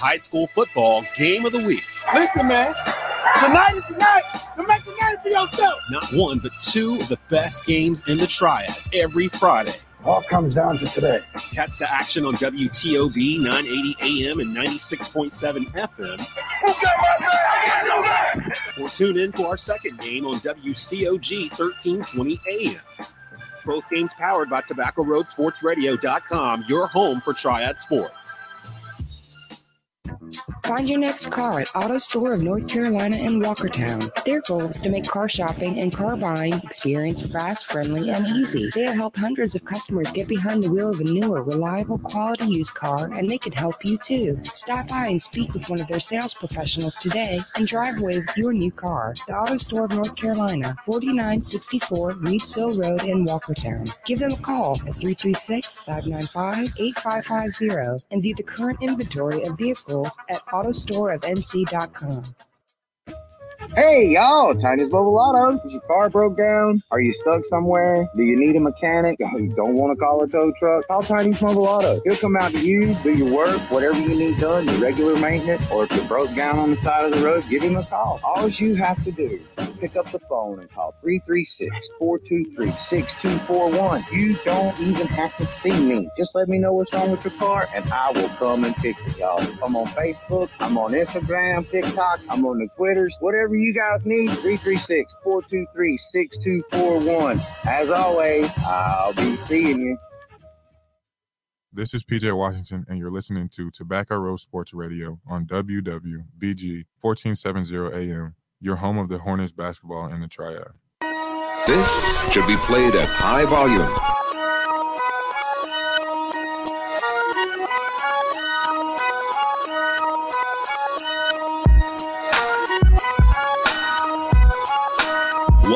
High school football game of the week. Listen, man. Tonight is tonight. You make the night for yourself. Not one, but two of the best games in the triad every Friday. All comes down to today. Catch the action on WTOB 980 AM and 96.7 FM. Or tune in to our second game on WCOG 1320 AM. Both games powered by Tobacco Road Sports your home for Triad Sports. Find your next car at Auto Store of North Carolina in Walkertown. Their goal is to make car shopping and car buying experience fast, friendly, and easy. They have helped hundreds of customers get behind the wheel of a newer, reliable, quality used car, and they can help you too. Stop by and speak with one of their sales professionals today and drive away with your new car. The Auto Store of North Carolina, 4964 Reidsville Road in Walkertown. Give them a call at 336 595 8550 and view the current inventory of vehicles at autostoreofnc.com. Hey y'all, Chinese Mobile Auto. Is your car broke down? Are you stuck somewhere? Do you need a mechanic? You don't want to call a tow truck? Call Chinese Mobile Auto. He'll come out to you, do your work, whatever you need done, your regular maintenance, or if you're broke down on the side of the road, give him a call. All you have to do is pick up the phone and call 336-423-6241. You don't even have to see me. Just let me know what's wrong with your car and I will come and fix it, y'all. I'm on Facebook, I'm on Instagram, TikTok, I'm on the Twitters, whatever you guys need, 336-423-6241. As always, I'll be seeing you. This is PJ Washington, and you're listening to Tobacco Road Sports Radio on WWBG 1470 AM, your home of the Hornets basketball and the triad. This should be played at high volume.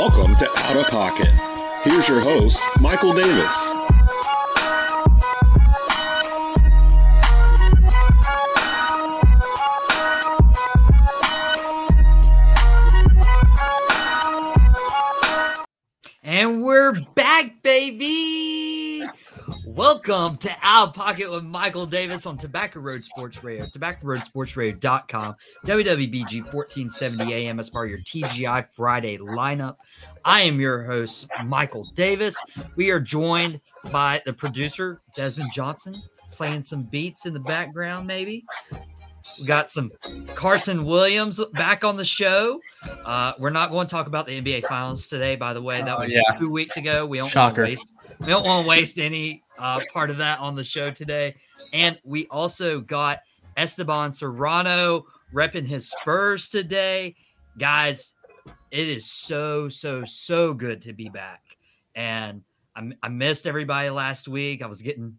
Welcome to Out of Pocket. Here's your host, Michael Davis. And we're back, baby. Welcome to Out Pocket with Michael Davis on Tobacco Road Sports Radio, tobaccoroadsportsradio.com, WWBG 1470 AM as part of your TGI Friday lineup. I am your host, Michael Davis. We are joined by the producer, Desmond Johnson, playing some beats in the background, maybe. We got some Carsen Williams back on the show. Uh, we're not going to talk about the NBA Finals today, by the way. That Oh, was yeah. two weeks ago. We don't want to waste. We don't want to waste any uh, part of that on the show today. And we also got Esteban Serrano repping his Spurs today, guys. It is so so so good to be back, and I, I missed everybody last week. I was getting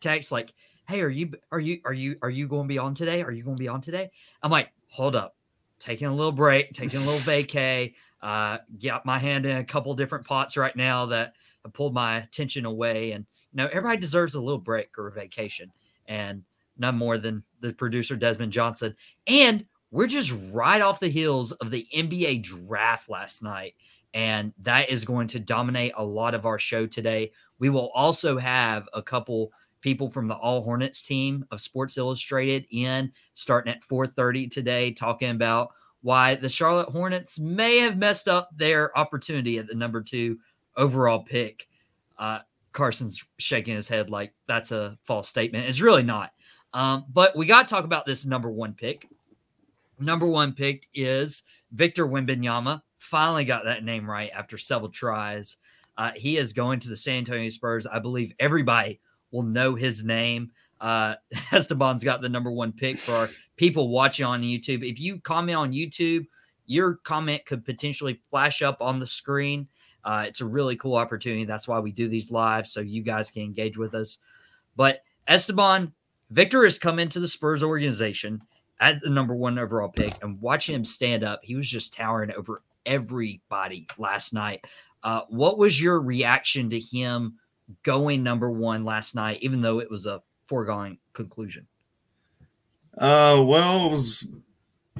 texts like, "Hey, are you are you are you are you going to be on today? Are you going to be on today?" I'm like, "Hold up, taking a little break, taking a little vacay. Uh, got my hand in a couple different pots right now that have pulled my attention away. And know, everybody deserves a little break or a vacation, and none more than the producer Desmond Johnson. And we're just right off the heels of the NBA draft last night. And that is going to dominate a lot of our show today. We will also have a couple people from the All Hornets team of Sports Illustrated in starting at 4:30 today talking about why the Charlotte Hornets may have messed up their opportunity at the number 2 overall pick. Uh, Carsen's shaking his head like that's a false statement. It's really not. Um, but we got to talk about this number 1 pick. Number 1 pick is Victor Wembanyama. Finally got that name right after several tries. Uh, he is going to the San Antonio Spurs. I believe everybody will know his name. Uh, Esteban's got the number one pick for our people watching on YouTube. If you comment on YouTube, your comment could potentially flash up on the screen. Uh, it's a really cool opportunity. That's why we do these live so you guys can engage with us. But Esteban, Victor has come into the Spurs organization as the number one overall pick, and watching him stand up, he was just towering over everybody last night. Uh, what was your reaction to him going number one last night, even though it was a foregone conclusion? Uh, well, it was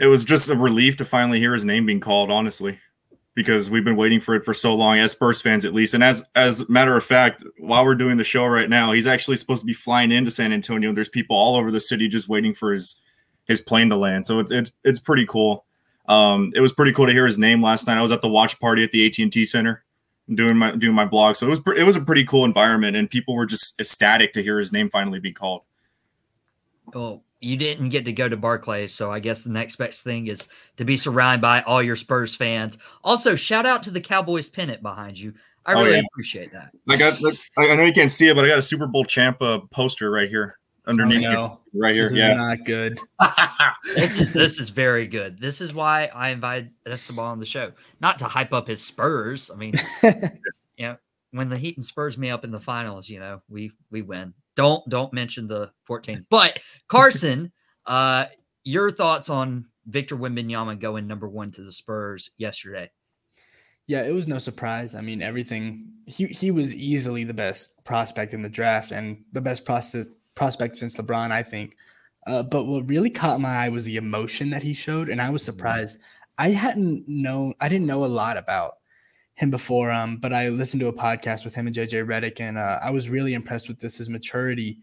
it was just a relief to finally hear his name being called, honestly, because we've been waiting for it for so long, as Spurs fans at least. And as as a matter of fact, while we're doing the show right now, he's actually supposed to be flying into San Antonio. And there's people all over the city just waiting for his his plane to land. So it's it's it's pretty cool. Um, it was pretty cool to hear his name last night. I was at the watch party at the AT and T Center doing my doing my blog, so it was pre- it was a pretty cool environment, and people were just ecstatic to hear his name finally be called. Well, you didn't get to go to Barclays, so I guess the next best thing is to be surrounded by all your Spurs fans. Also, shout out to the Cowboys pennant behind you. I Oh, really yeah. appreciate that. I got I I know you can't see it, but I got a Super Bowl champ uh, poster right here underneath Oh, me, no. right here. This is Yeah, not good. This is this is very good. This is why I invited Esteban on the show, not to hype up his Spurs. I mean, you know, when the Heat and Spurs me up in the finals, you know, we we win. Don't don't mention the 14. But Carsen, uh, your thoughts on Victor Wembanyama going number one to the Spurs yesterday? Yeah, it was no surprise. I mean, everything he he was easily the best prospect in the draft and the best prospect prospect since LeBron, I think. Uh, but what really caught my eye was the emotion that he showed, and I was surprised. I hadn't known, I didn't know a lot about him before, um, but I listened to a podcast with him and JJ Redick, and uh, I was really impressed with this his maturity,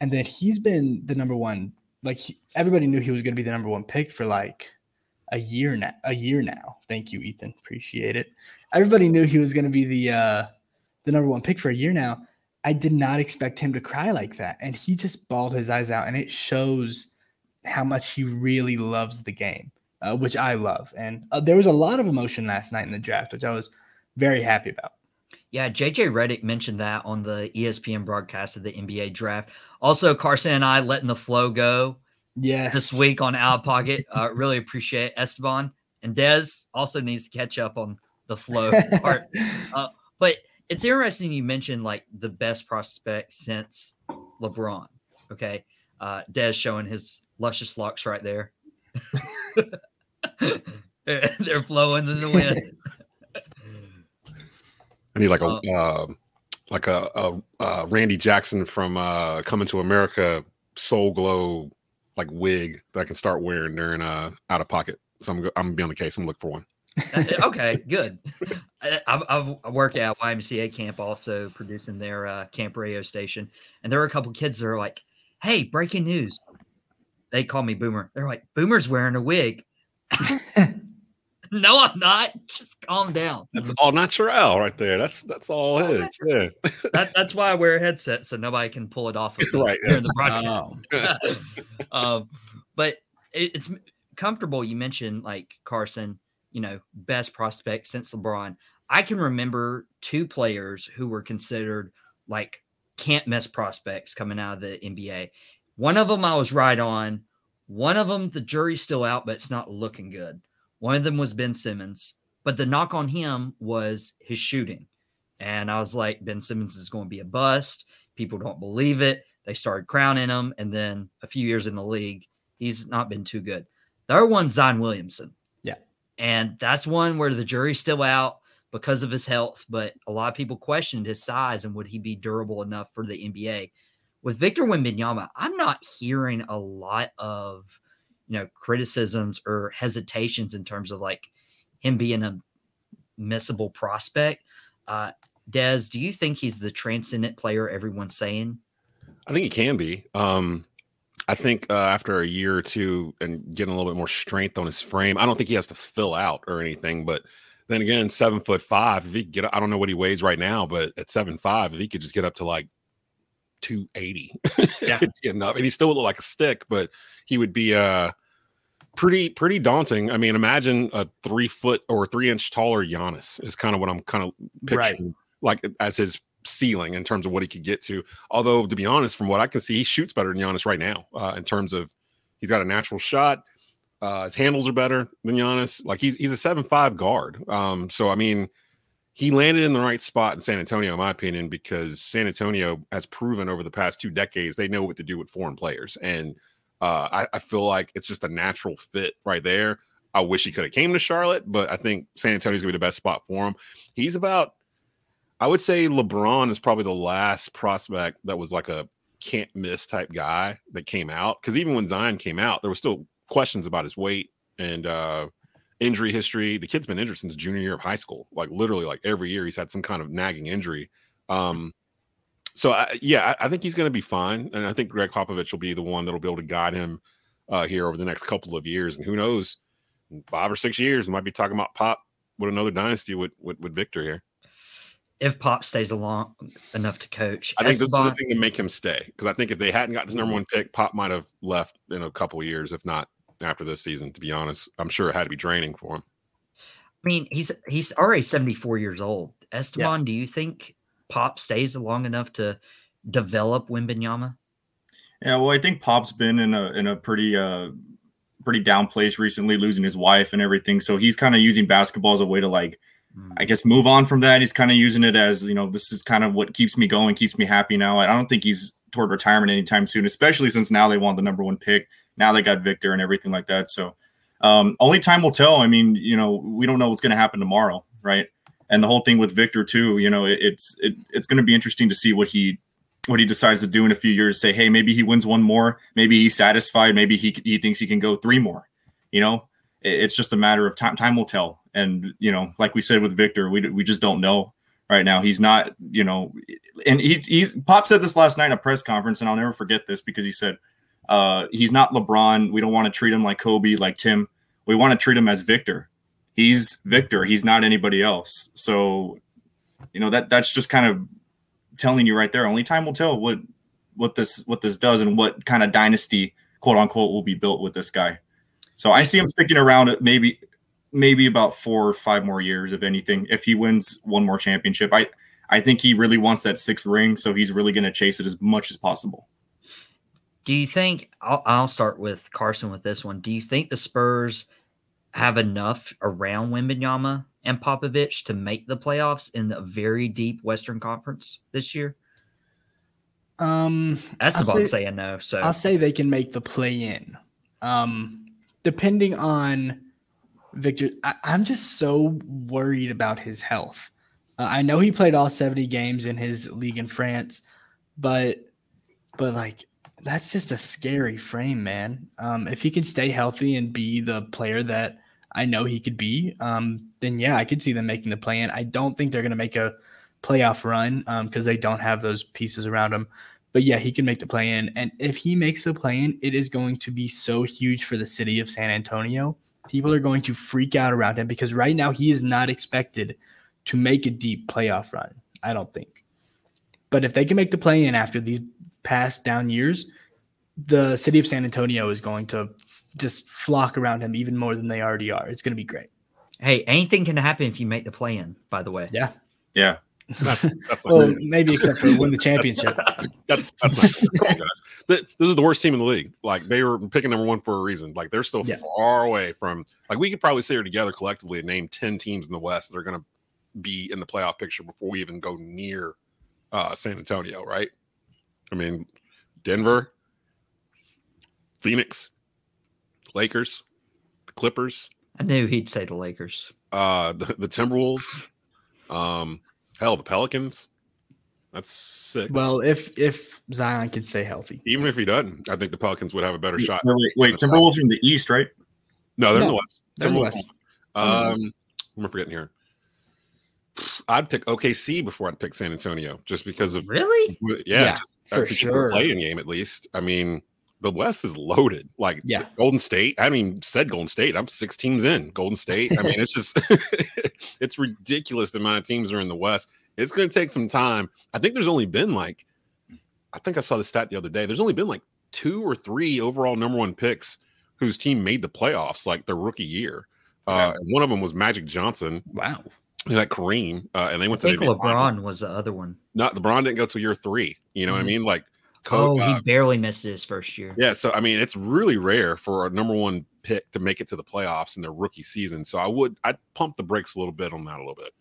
and that he's been the number one. Like he, everybody knew he was going to be the number one pick for like a year now. A year now. Thank you, Ethan. Appreciate it. Everybody knew he was going to be the uh, the number one pick for a year now. I did not expect him to cry like that, and he just bawled his eyes out, and it shows how much he really loves the game, uh, which I love. And uh, there was a lot of emotion last night in the draft, which I was very happy about. Yeah, JJ Redick mentioned that on the ESPN broadcast of the NBA draft. Also, Carsen and I letting the flow go Yes, this week on Out Pocket. Uh, really appreciate. Esteban and Dez also needs to catch up on the flow part. Uh, but it's interesting you mentioned like the best prospect since LeBron. Okay. Uh, Dez showing his luscious locks right there. They're flowing in the wind. I need like a uh, like a, a, uh Randy Jackson from uh, Coming to America Soul Glo like wig that I can start wearing during uh out of pocket. So I'm go- I'm gonna be on the case. I'm gonna look for one. Uh, okay, good. I, I've, I've I work at YMCA camp, also producing their uh, camp radio station, and there are a couple kids that are like, "Hey, breaking news!" They call me Boomer. They're like, "Boomer's wearing a wig." no, I'm not. Just calm down. That's all natural right there. That's that's all his. Yeah. That, that's why I wear a headset so nobody can pull it off of me Right, during the broadcast. um, but it, it's comfortable. You mentioned like Carsen, you know, best prospect since LeBron. I can remember two players who were considered like can't miss prospects coming out of the NBA. One of them I was right on. One of them, the jury's still out, but it's not looking good. One of them was Ben Simmons, but the knock on him was his shooting. And I was like, Ben Simmons is going to be a bust. People don't believe it. They started crowning him. And then a few years in the league, he's not been too good. The other one's Zion Williamson. Yeah. And that's one where the jury's still out because of his health, but a lot of people questioned his size and would he be durable enough for the NBA. With Victor Wembanyama, I'm not hearing a lot of, you know, criticisms or hesitations in terms of like him being a missable prospect. Uh, Des, do you think he's the transcendent player everyone's saying? I think he can be. Um, I think uh, after a year or two and getting a little bit more strength on his frame, I don't think he has to fill out or anything. But then again, seven foot five. If he get, I don't know what he weighs right now, but at seven five, if he could just get up to like two eighty, Yeah. enough, and he still would look like a stick, but he would be uh pretty pretty daunting. I mean, imagine a three foot or three inch taller Giannis is kind of what I'm kind of Right. picturing, like as his ceiling in terms of what he could get to. Although, to be honest, from what I can see, he shoots better than Giannis right now. Uh, in terms of he's got a natural shot. Uh, his handles are better than Giannis. Like he's he's a seven five guard. Um, so I mean, he landed in the right spot in San Antonio, in my opinion, because San Antonio has proven over the past two decades they know what to do with foreign players, and uh, I, I feel like it's just a natural fit right there. I wish he could have came to Charlotte, but I think San Antonio's gonna be the best spot for him. He's about, I would say LeBron is probably the last prospect that was like a can't miss type guy that came out. Because even when Zion came out, there were still questions about his weight and uh, injury history. The kid's been injured since junior year of high school. Like literally, like every year he's had some kind of nagging injury. Um, so I, yeah, I, I think he's going to be fine, and I think Gregg Popovich will be the one that'll be able to guide him uh, here over the next couple of years. And who knows, five or six years, we might be talking about Pop with another dynasty with, with, with Victor here. If Pop stays along enough to coach, I think this is the Esteban- thing to make him stay because I think if they hadn't got this number one pick, Pop might have left in a couple of years, if not after this season. To be honest, I'm sure it had to be draining for him. I mean, he's he's already 74 years old. Esteban, do you think Pop stays long enough to develop Wembanyama? Yeah, well, I think Pop's been in a in a pretty uh pretty down place recently, losing his wife and everything. So he's kind of using basketball as a way to like, I guess, move on from that. He's kind of using it as you know, this is kind of what keeps me going, keeps me happy now. I don't think he's toward retirement anytime soon, especially since now they want the number one pick. Now they got Victor and everything like that. So um, only time will tell. I mean, you know, we don't know what's going to happen tomorrow, right? And the whole thing with Victor too, you know, it, it's it, it's going to be interesting to see what he what he decides to do in a few years. Say, hey, maybe he wins one more. Maybe he's satisfied. Maybe he he thinks he can go three more. You know, it, it's just a matter of time. Time will tell. And you know, like we said with Victor, we we just don't know right now. He's not, you know, and he he's Pop said this last night in a press conference, and I'll never forget this because he said uh, he's not LeBron. We don't want to treat him like Kobe, like Tim. We want to treat him as Victor. He's Victor. He's not anybody else. So, you know that that's just kind of telling you right there. Only time will tell what what this what this does and what kind of dynasty, quote unquote, will be built with this guy. So I see him sticking around maybe maybe about four or five more years, if anything. If he wins one more championship, I I think he really wants that sixth ring, so he's really going to chase it as much as possible. Do you think I'll, I'll start with Carsen with this one? Do you think the Spurs have enough around Wembanyama and Popovich to make the playoffs in the very deep Western Conference this year? Um, Esteban's say- saying no. So I'll say they can make the play in. Um, depending on Victor, I, I'm just so worried about his health. Uh, I know he played all 70 games in his league in France, but but like that's just a scary frame, man. Um, if he can stay healthy and be the player that I know he could be, um, then yeah, I could see them making the play in. I don't think they're going to make a playoff run because they don't have those pieces around him. But yeah, he can make the play in. And if he makes the play in, it is going to be so huge for the city of San Antonio. People are going to freak out around him because right now he is not expected to make a deep playoff run. I don't think. But if they can make the play in after these past down years, the city of San Antonio is going to just flock around him even more than they already are. It's going to be great. hey, anything can happen if you make the play in. By the way, Yeah. Yeah. That's that's Well, good. maybe except for win the championship. that's that's not good. Come on, guys. Th- This is the worst team in the league. Like they were picking number one for a reason. Like they're still Yeah. far away from. Like we could probably sit here together collectively and name ten teams in the West that are going to be in the playoff picture before we even go near uh, San Antonio. Right? I mean, Denver, Phoenix, Lakers, the Clippers, I knew he'd say the Lakers. uh, the, the Timberwolves, um, hell, the Pelicans. That's six. Well, if if Zion can stay healthy. even if he doesn't, I think the Pelicans would have a better shot. Wait, wait, Timberwolves in the East, right? No, they're in the No, West. they're in the Timberwolves. West. Um, what am I forgetting here? I'd pick OKC before I'd pick San Antonio, just because of Really? yeah, Yeah, for sure. Playing game at least. I mean, the West is loaded. Like Yeah. Golden State. I mean, said Golden State. I'm six teams in. Golden State. I mean, it's just it's ridiculous the amount of teams are in the West. It's going to take some time. I think there's only been like, I think I saw the stat the other day. There's only been like two or three overall number one picks whose team made the playoffs like their rookie year. Uh, and one of them was Magic Johnson, Wow. Like Kareem, uh, and they I went to think NBA Finals. LeBron was the other one. Not LeBron didn't go to year three. You know what I Mhm. mean? Like, Oh, co- uh, he barely missed his first year. yeah. So I mean, it's really rare for a number one pick to make it to the playoffs in their rookie season. So I would I'd pump the brakes a little bit on that a little bit.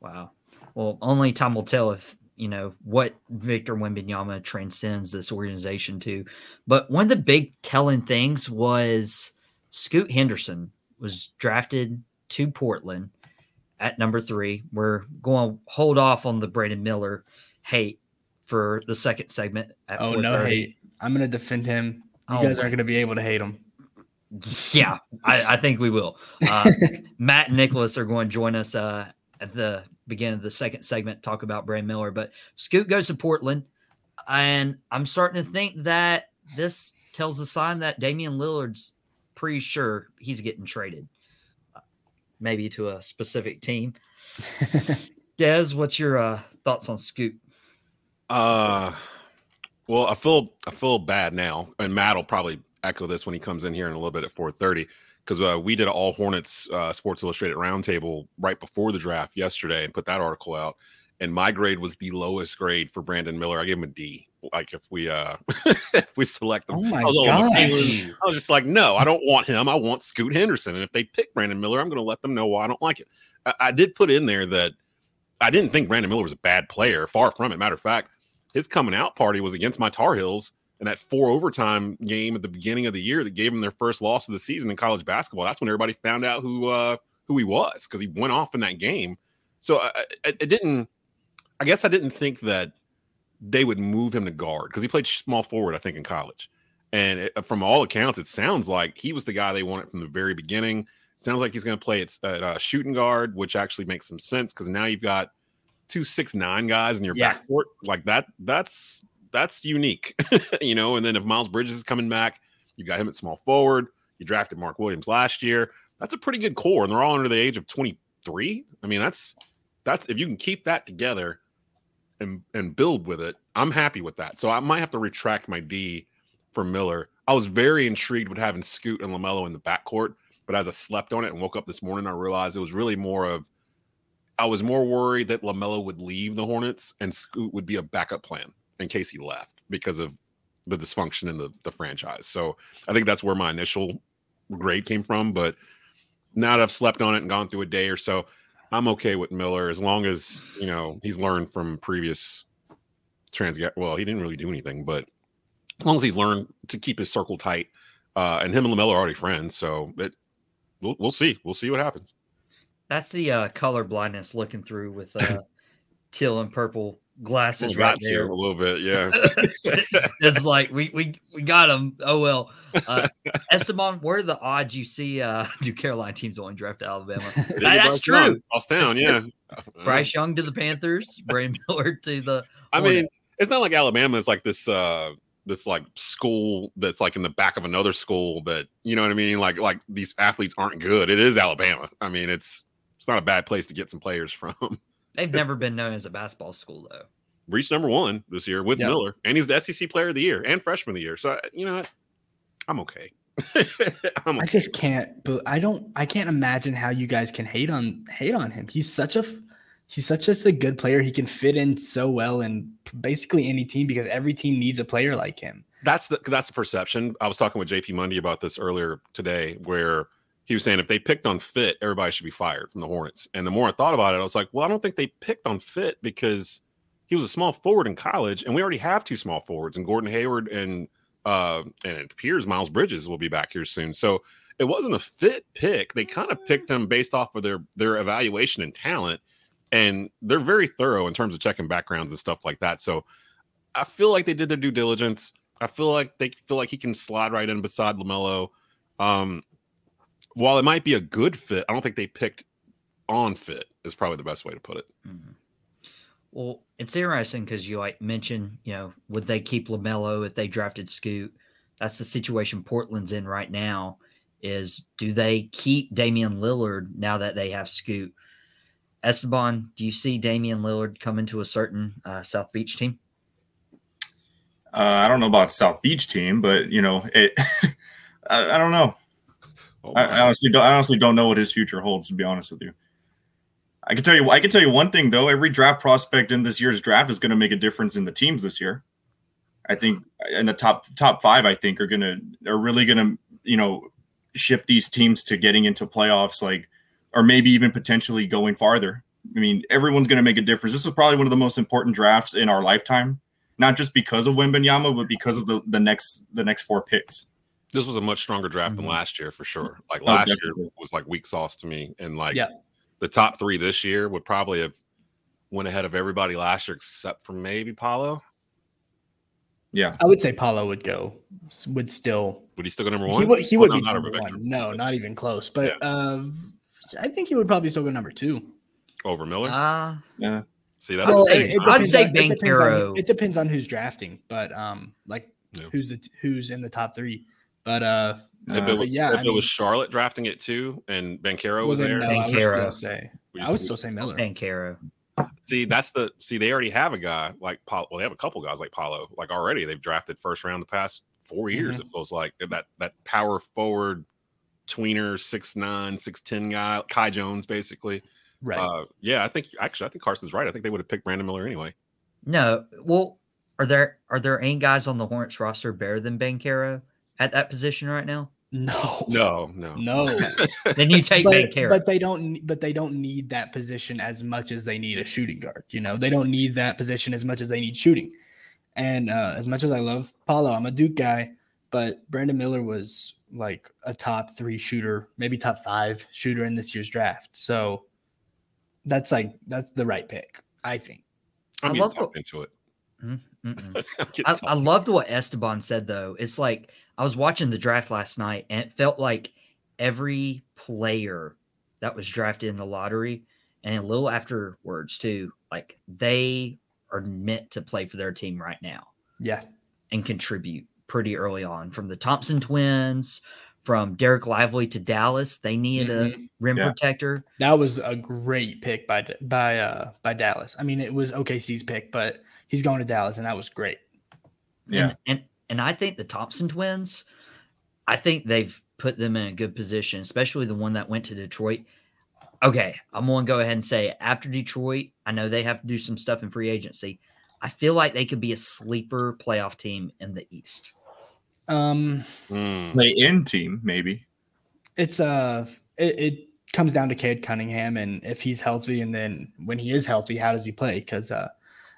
Wow. Well, only time will tell if you know what Victor Wembanyama transcends this organization to. But one of the big telling things was Scoot Henderson was drafted to Portland at number three. We're going to hold off on the Brandon Miller hate for the second segment. Oh no hate. I'm gonna defend him. You Oh guys aren't gonna be able to hate him. Yeah, I, I think we will. Uh, Matt and Nicolas are going to join us uh, at the beginning of the second segment, talk about Brand Miller. But Scoot goes to Portland, and I'm starting to think that this tells the sign that Damian Lillard's pretty sure he's getting traded, maybe to a specific team. Dez, what's your uh, thoughts on Scoot? Uh, well, I feel I feel bad now, and Matt will probably echo this when he comes in here in a little bit at 4:30 because uh, we did an all Hornets uh, Sports Illustrated roundtable right before the draft yesterday and put that article out. And my grade was the lowest grade for Brandon Miller. I gave him a D. Like if we uh if we select them, Oh my I was, gosh. I was just like, no, I don't want him. I want Scoot Henderson. And if they pick Brandon Miller, I'm going to let them know why I don't like it. I, I did put in there that I didn't think Brandon Miller was a bad player. Far from it. Matter of fact, his coming out party was against my Tar Heels in that four overtime game at the beginning of the year that gave him their first loss of the season in college basketball. That's when everybody found out who uh, who he was because he went off in that game. So I, I, it didn't. I guess I didn't think that they would move him to guard because he played small forward, I think, in college. And it, from all accounts, it sounds like he was the guy they wanted from the very beginning. Sounds like he's going to play at, at uh, shooting guard, which actually makes some sense because now you've got two six nine guys in your Yeah. backcourt like that. That's that's unique, you know. And then if Miles Bridges is coming back, you got him at small forward. You drafted Mark Williams last year. That's a pretty good core, and they're all under the age of twenty three. I mean, that's that's if you can keep that together and and build with it, I'm happy with that. So I might have to retract my D for Miller. I was very intrigued with having Scoot and Lamelo in the backcourt, but as I slept on it and woke up this morning, I realized it was really more of I was more worried that Lamelo would leave the Hornets and Scoot would be a backup plan in case he left because of the dysfunction in the, the franchise. So I think that's where my initial grade came from. But now that I've slept on it and gone through a day or so, I'm okay with Miller as long as you know he's learned from previous trans. Well, he didn't really do anything, but as long as he's learned to keep his circle tight, uh, and him and Lamelo are already friends, so it we'll, we'll see. We'll see what happens. That's the uh, color blindness looking through with uh, teal and purple glasses right here there. a little bit, yeah. it's like we we we got him. Oh well. Uh, Esteban, what are the odds you see uh, do Carolina teams only draft Alabama? That- that's Bryce true. Young, Bust down, That's yeah. true. Bryce Young to the Panthers, Brandon Miller to the. I mean, it's not like Alabama is like this uh this like school that's like in the back of another school that you know what I mean? Like like these athletes aren't good. It is Alabama. I mean, it's it's not a bad place to get some players from. They've never been known as a basketball school though. Reached number one this year with Yeah. Miller, and he's the SEC player of the year and freshman of the year. So you know what? I'm okay. I'm I just can't. But I don't. I can't imagine how you guys can hate on hate on him. He's such a he's such just a good player. He can fit in so well in basically any team because every team needs a player like him. that's the that's the perception. I was talking with JP Mundy about this earlier today, where he was saying if they picked on fit, everybody should be fired from the Hornets. And the more I thought about it, I was like, well, I don't think they picked on fit because he was a small forward in college, and we already have two small forwards, and Gordon Hayward and uh and it appears Miles Bridges will be back here soon. So it wasn't a fit pick. They kind of picked him based off of their their evaluation and talent, and they're very thorough in terms of checking backgrounds and stuff like that. So I feel like they did their due diligence. I feel like they feel like he can slide right in beside Lamelo. Um, while it might be a good fit, I don't think they picked on fit. Is probably the best way to put it. Well, it's interesting because you like mentioned, you know, would they keep Lamelo if they drafted Scoot? That's the situation Portland's in right now. Is do they keep Damian Lillard now that they have Scoot? Esteban, do you see Damian Lillard coming to a certain uh, South Beach team? Uh, I don't know about South Beach team, but you know, it. I, I don't know. Oh, I, I honestly, don't, I honestly don't know what his future holds. To be honest with you, I can tell you. I can tell you one thing though. Every draft prospect in this year's draft is going to make a difference in the teams this year. I think in the top top five, I think are gonna are really gonna you know shift these teams to getting into playoffs, like or maybe even potentially going farther. I mean, everyone's going to make a difference. This is probably one of the most important drafts in our lifetime, not just because of Wembanyama, but because of the, the next the next four picks. This was a much stronger draft Mm-hmm. than last year for sure. Like Oh, last year was like weak sauce to me, and like Yeah. the top three this year would probably have went ahead of everybody last year except for maybe Paolo. Yeah, I would say Paolo would go. Would still. Would he still go number one? He would. He Oh, would no, be not number over Victor. one. No, not even close. But Yeah. uh, I think he would probably still go number two. over Miller. Uh, yeah. See, that's I'd the say- thing. I'd say on- it depends on- It depends on who's drafting, but um, like Yeah. who's the, who's in the top three. But uh, If uh, it but was, yeah, if I it mean, was Charlotte drafting it too, and Banchero well, was then there, no, I would Banchero. still say we I would still say Miller. Banchero. See, that's the see. They already have a guy like Paolo. Well, they have a couple guys like Paolo. Like already, they've drafted first round the past four years. Mm-hmm. It feels like that that power forward tweener six nine six ten guy, Kai Jones, basically. Right. Uh, yeah, I think actually, I think Carsen's right. I think they would have picked Brandon Miller anyway. No, well, are there are there any guys on the Hornets roster better than Banchero at that position right now? no, No, no, no. Then you take but, Banchero. but they don't. But they don't need that position as much as they need a shooting guard. You know, they don't need that position as much as they need shooting. And uh, as much as I love Paolo, I'm a Duke guy, but Brandon Miller was like a top three shooter, maybe top five shooter in this year's draft. So that's like that's the right pick, I think. I'm I getting love talked what- into it. Mm, getting I, I loved what Esteban said though. It's like I was watching the draft last night and it felt like every player that was drafted in the lottery and a little afterwards too, like they are meant to play for their team right now Yeah. and contribute pretty early on. From the Thompson twins, from Dereck Lively to Dallas, they needed a rim Yeah. protector. That was a great pick by by uh by Dallas. I mean, it was OKC's pick, but he's going to Dallas, and that was great. Yeah. And, and and I think the Thompson twins, I think they've put them in a good position, especially the one that went to Detroit. Okay, I'm gonna go ahead and say after Detroit, I know they have to do some stuff in free agency. I feel like they could be a sleeper playoff team in the East. Um, Mm. Play in team, maybe. it's uh, it, it comes down to Cade Cunningham, and if he's healthy, and then when he is healthy, how does he play? Because uh,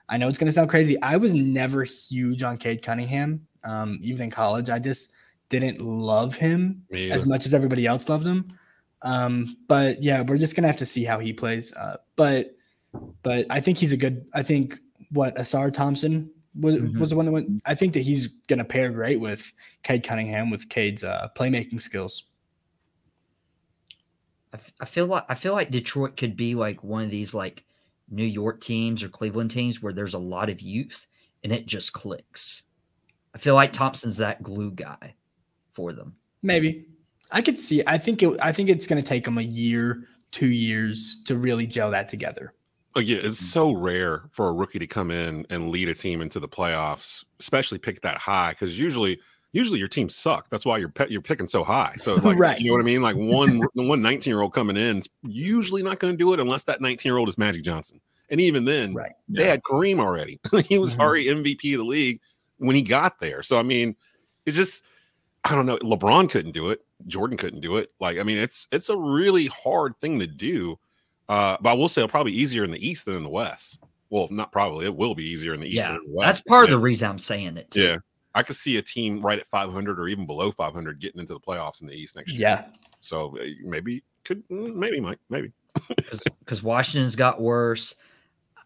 I know it's going to sound crazy. I was never huge on Cade Cunningham, um, even in college. I just didn't love him as much as everybody else loved him. Um, but yeah, we're just gonna have to see how he plays. Uh, but but I think he's a good. I think what Ausar Thompson was Mhm. was the one that went. I think that he's gonna pair great with Cade Cunningham with Cade's uh, playmaking skills. I, f- I feel like I feel like Detroit could be like one of these like New York teams or Cleveland teams where there's a lot of youth and it just clicks. I feel like Thompson's that glue guy for them. Maybe I could see. I think it. I think it's gonna take him a year, two years to really gel that together. Oh, yeah, it's mm-hmm. so rare for a rookie to come in and lead a team into the playoffs, especially pick that high because usually, usually your teams suck. That's why you're pe- you're picking so high. So, like, Right. you know what I mean? Like one one 19 year old coming in is usually not going to do it unless that 19 year old is Magic Johnson, and even then, Right. they had Kareem already. he was Mhm. already MVP of the league when he got there. So, I mean, it's just I don't know. LeBron couldn't do it. Jordan couldn't do it. Like, I mean, it's it's a really hard thing to do. Uh, but I will say it'll probably easier in the East than in the West. Well, not probably. It will be easier in the East yeah, than the West. that's part of the reason I'm saying it. Too. Yeah, I could see a team right at 500 or even below 500 getting into the playoffs in the East next year. Yeah. So uh, maybe could mm, maybe Mike maybe. because Washington's got worse.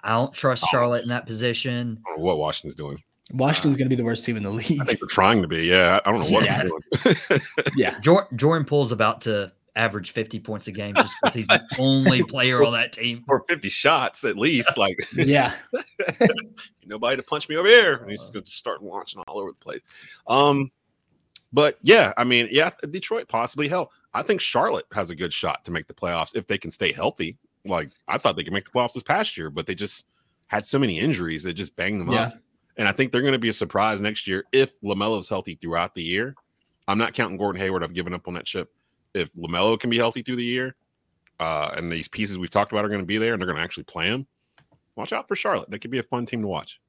I don't trust Charlotte in that position. I don't know what Washington's doing. Washington's gonna be the worst team in the league. I think they're trying to be. Yeah, I don't know what Yeah. they're doing. Yeah. Jor- Jordan Poole's about to average 50 points a game just because he's the only player on that team. or 50 shots at least. Like Yeah. nobody to punch me over here. And he's going to start launching all over the place. Um, but yeah, I mean, yeah, Detroit possibly. Hell, I think Charlotte has a good shot to make the playoffs if they can stay healthy. Like I thought they could make the playoffs this past year, but they just had so many injuries that just banged them Yeah. up. And I think they're going to be a surprise next year if Lamelo's healthy throughout the year. I'm not counting Gordon Hayward. I've given up on that ship. If Lamelo can be healthy through the year, uh, and these pieces we've talked about are going to be there, and they're going to actually play him, watch out for Charlotte. They could be a fun team to watch.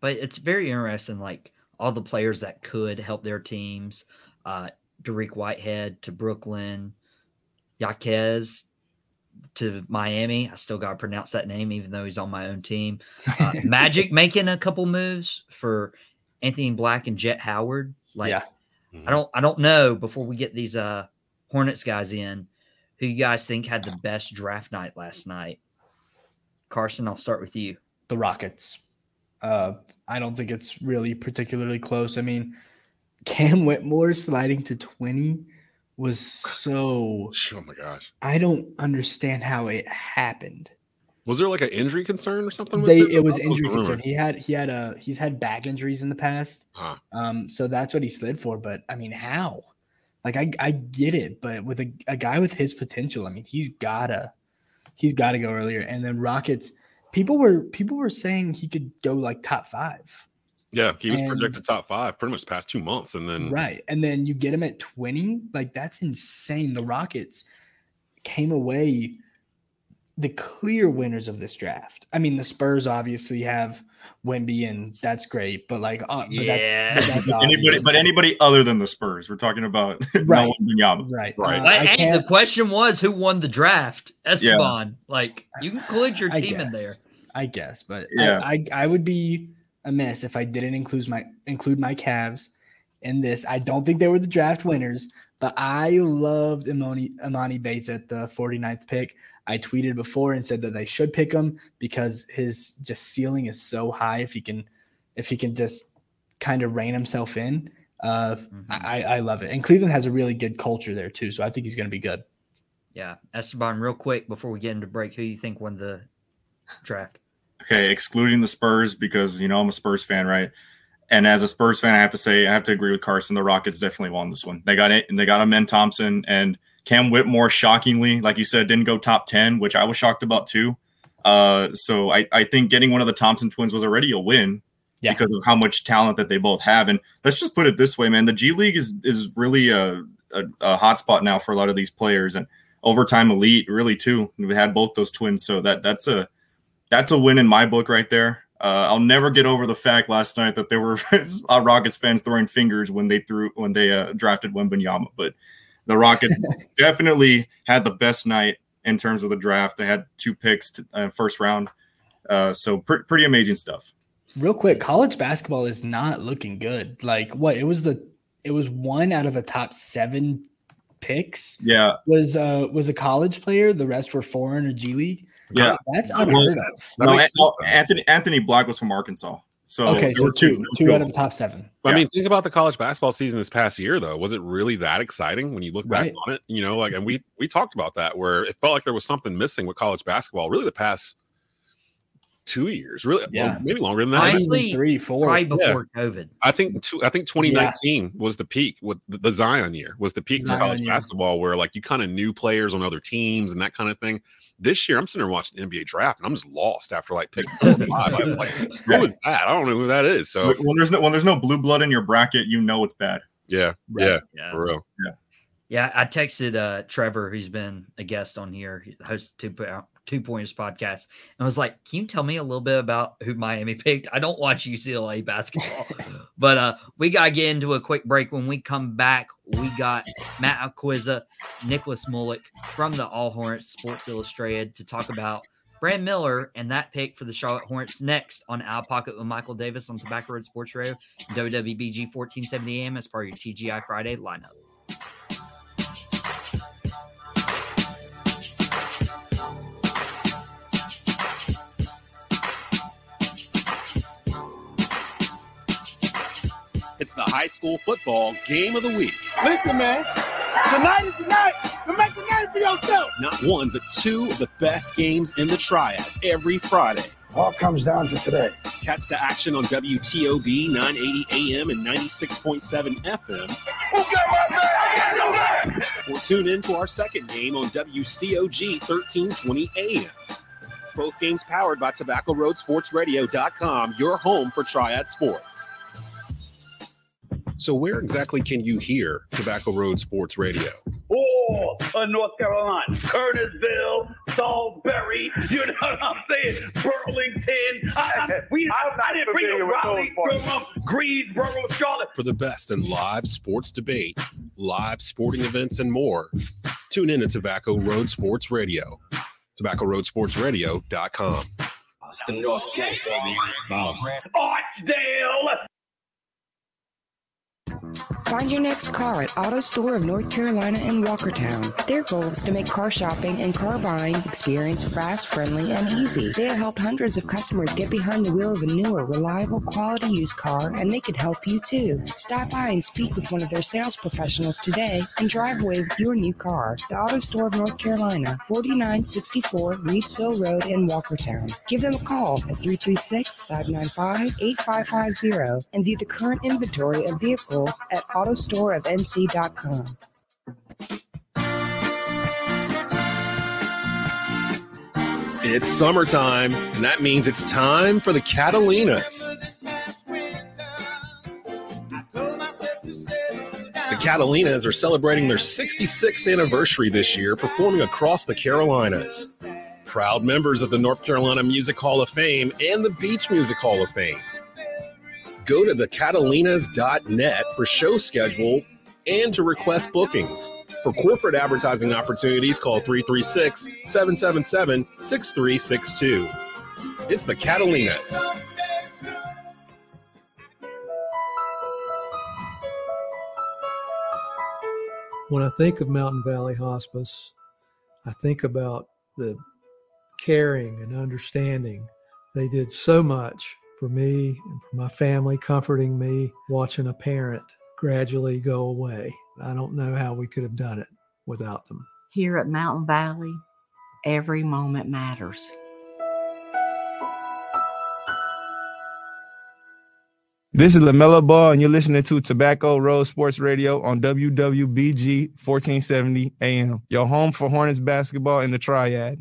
But it's very interesting, like all the players that could help their teams. Uh Dariq Whitehead to Brooklyn, Yaquez to Miami. I still got to pronounce that name, even though he's on my own team. Uh, Magic making a couple moves for Anthony Black and Jett Howard. Like, Yeah. I don't, I don't know. Before we get these uh Hornets guys in, who you guys think had the best draft night last night? Carsen, I'll start with you. the Rockets. Uh, I don't think it's really particularly close. I mean, Cam Whitmore sliding to 20 was so Oh my gosh. I don't understand how it happened. Was there like an injury concern or something? with They it? it was That injury the rumor. concern. He had he had a he's had back injuries in the past. Huh. Um, so that's what he slid for. But I mean, how? Like I I get it, but with a, a guy with his potential, I mean, he's gotta he's gotta go earlier. And then Rockets, people were people were saying he could go like top five. Yeah, he was And- projected top five pretty much the past two months, and then Right. And then you get him at 20. Like that's insane. The Rockets came away the clear winners of this draft. I mean, the Spurs obviously have Wemby, and that's great. But like, uh, but Yeah. that's, but that's anybody, but anybody other than the Spurs, we're talking about Right. Noah Wembanyama. right, Right. Uh, But I hey, the question was who won the draft? Esteban. Like you can include your I team in there. I guess, but Yeah. I, I I would be amiss if I didn't include my include my Cavs in this. I don't think they were the draft winners, but I loved Emoni Emoni Bates at the 49th pick. I tweeted before and said that they should pick him because his just ceiling is so high if he can if he can just kind of rein himself in. Uh, I, I love it. And Cleveland has a really good culture there too. So I think he's gonna be good. Yeah. Esteban, real quick before we get into break, who you think won the draft? Okay, excluding the Spurs because you know I'm a Spurs fan, right? And as a Spurs fan, I have to say I have to agree with Carsen. The Rockets definitely won this one. They got it, and they got Amen Thompson and Cam Whitmore. Shockingly, like you said, didn't go top ten, which I was shocked about too. Uh, so I, I think getting one of the Thompson twins was already a win Yeah. because of how much talent that they both have. And let's just put it this way, man: the G League is is really a, a, a hot spot now for a lot of these players, and overtime elite really too. We had both those twins, so that that's a that's a win in my book right there. Uh, I'll never get over the fact last night that there were uh, Rockets fans throwing fingers when they threw when they uh, drafted Wembanyama, but the Rockets definitely had the best night in terms of the draft. They had two picks to, uh, first round, uh, so pr- pretty amazing stuff. Real quick, college basketball is not looking good. Like what it was the it was one out of the top seven picks Yeah, was uh was a college player. The rest were foreign or G League. Yeah. Oh, that's That unheard makes of. That No, An- Anthony Anthony Black was from Arkansas. So Okay, there so were two, two out of the top seven. I Yeah. mean, think about the college basketball season this past year, though. Was it really that exciting when you look back Right. on it? You know, like, and we we talked about that where it felt like there was something missing with college basketball. Really, the past two years, really, Yeah. well, maybe longer than that. Honestly, three, four. Right Yeah. before COVID. I think two, I think 2019 was the peak with the, the Zion year was the peak for college year. basketball where like you kind of knew players on other teams and that kind of thing. This year, I'm sitting there watching the NBA draft and I'm just lost after like pick four or five. I'm like, who is that? I don't know who that is. So when there's no when there's no blue blood in your bracket, you know it's bad. yeah, Right. yeah, Yeah. for real. Yeah, I texted uh, Trevor, who's been a guest on here, he hosts two Po- two pointers podcast, and I was like, "Can you tell me a little bit about who Miami picked?" I don't watch UCLA basketball, but uh, we gotta get into a quick break. When we come back, we got Matt Alquiza, Nicolas Millnick from the All Hornets Sports Illustrated to talk about Brand Miller and that pick for the Charlotte Hornets next on Out Pocket with Michael Davis on Tobacco Road Sports Radio, WWBG 1470 AM as part of your TGI Friday lineup. It's the high school football game of the week. Listen, man. Tonight is the night to make a name for yourself. Not one, but two of the best games in the triad every Friday. All comes down to today. Catch the action on WTOB 980 AM and 96.7 FM. Who got my back? I got your back. Or tune in to our second game on WCOG 1320 AM. Both games powered by Tobacco Road Sports Radio.com, your home for Triad Sports. So where exactly can you hear Tobacco Road Sports Radio? Oh, uh, North Carolina, Kernersville, Salisbury, you know what I'm saying? Burlington. I, I, we, I, I didn't bring you Raleigh, Durham, Greensboro, Charlotte. For the best in live sports debate, live sporting events, and more, tune in to Tobacco Road Sports Radio. TobaccoRoadSportsRadio.com. The North Cape, baby. Archdale. Find your next car at Auto Store of North Carolina in Walkertown. Their goal is to make car shopping and car buying experience fast, friendly, and easy. They have helped hundreds of customers get behind the wheel of a newer, reliable, quality used car, and they could help you too. Stop by and speak with one of their sales professionals today and drive away with your new car. The Auto Store of North Carolina, 4964 Reidsville Road in Walkertown. Give them a call at 336 595 8550 and view the current inventory of vehicles at autostoreofnc.com. It's summertime, and that means it's time for the Catalinas. The Catalinas are celebrating their 66th anniversary this year, performing across the Carolinas. Proud members of the North Carolina Music Hall of Fame and the Beach Music Hall of Fame. Go to thecatalinas.net for show schedule and to request bookings. For corporate advertising opportunities, call 336 777 6362. It's the Catalinas. When I think of Mountain Valley Hospice, I think about the caring and understanding. They did so much for me and for my family, comforting me, watching a parent gradually go away. I don't know how we could have done it without them. Here at Mountain Valley, every moment matters. This is LaMelo Ball, and you're listening to Tobacco Road Sports Radio on WWBG 1470 AM, your home for Hornets basketball in the Triad.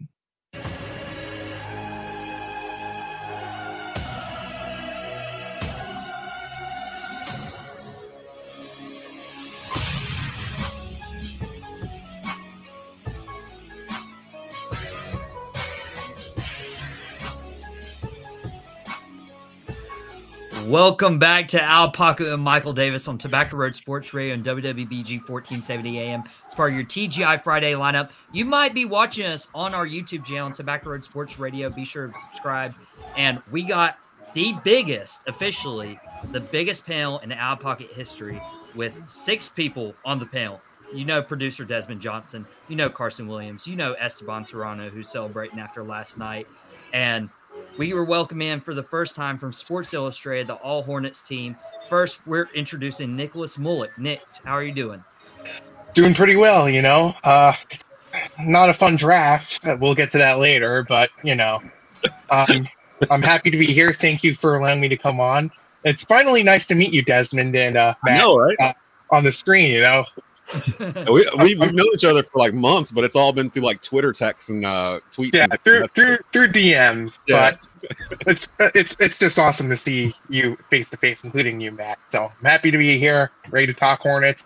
Welcome back to Al Paco and Michael Davis on Tobacco Road Sports Radio and WWBG 1470 AM. It's part of your TGI Friday lineup. You might be watching us on our YouTube channel, Tobacco Road Sports Radio. Be sure to subscribe. And we got the biggest, officially, the biggest panel in Al history with six people on the panel. You know producer Desmond Johnson. You know Carsen Williams. You know Esteban Serrano, who's celebrating after last night. And we were welcoming in for the first time from Sports Illustrated, the All Hornets team. First, we're introducing Nicolas Millnick. Nick, how are you doing? Doing pretty well, you know. Uh, not a fun draft. We'll get to that later, but you know, um, I'm happy to be here. Thank you for allowing me to come on. It's finally nice to meet you, Desmond and uh, Matt, know, right? uh, on the screen. You know, we, we've known each other for like months, but it's all been through like Twitter texts and uh, tweets. yeah, and through through through DMs. Yeah. But it's it's it's just awesome to see you face to face, including you, Matt. So I'm happy to be here, ready to talk Hornets,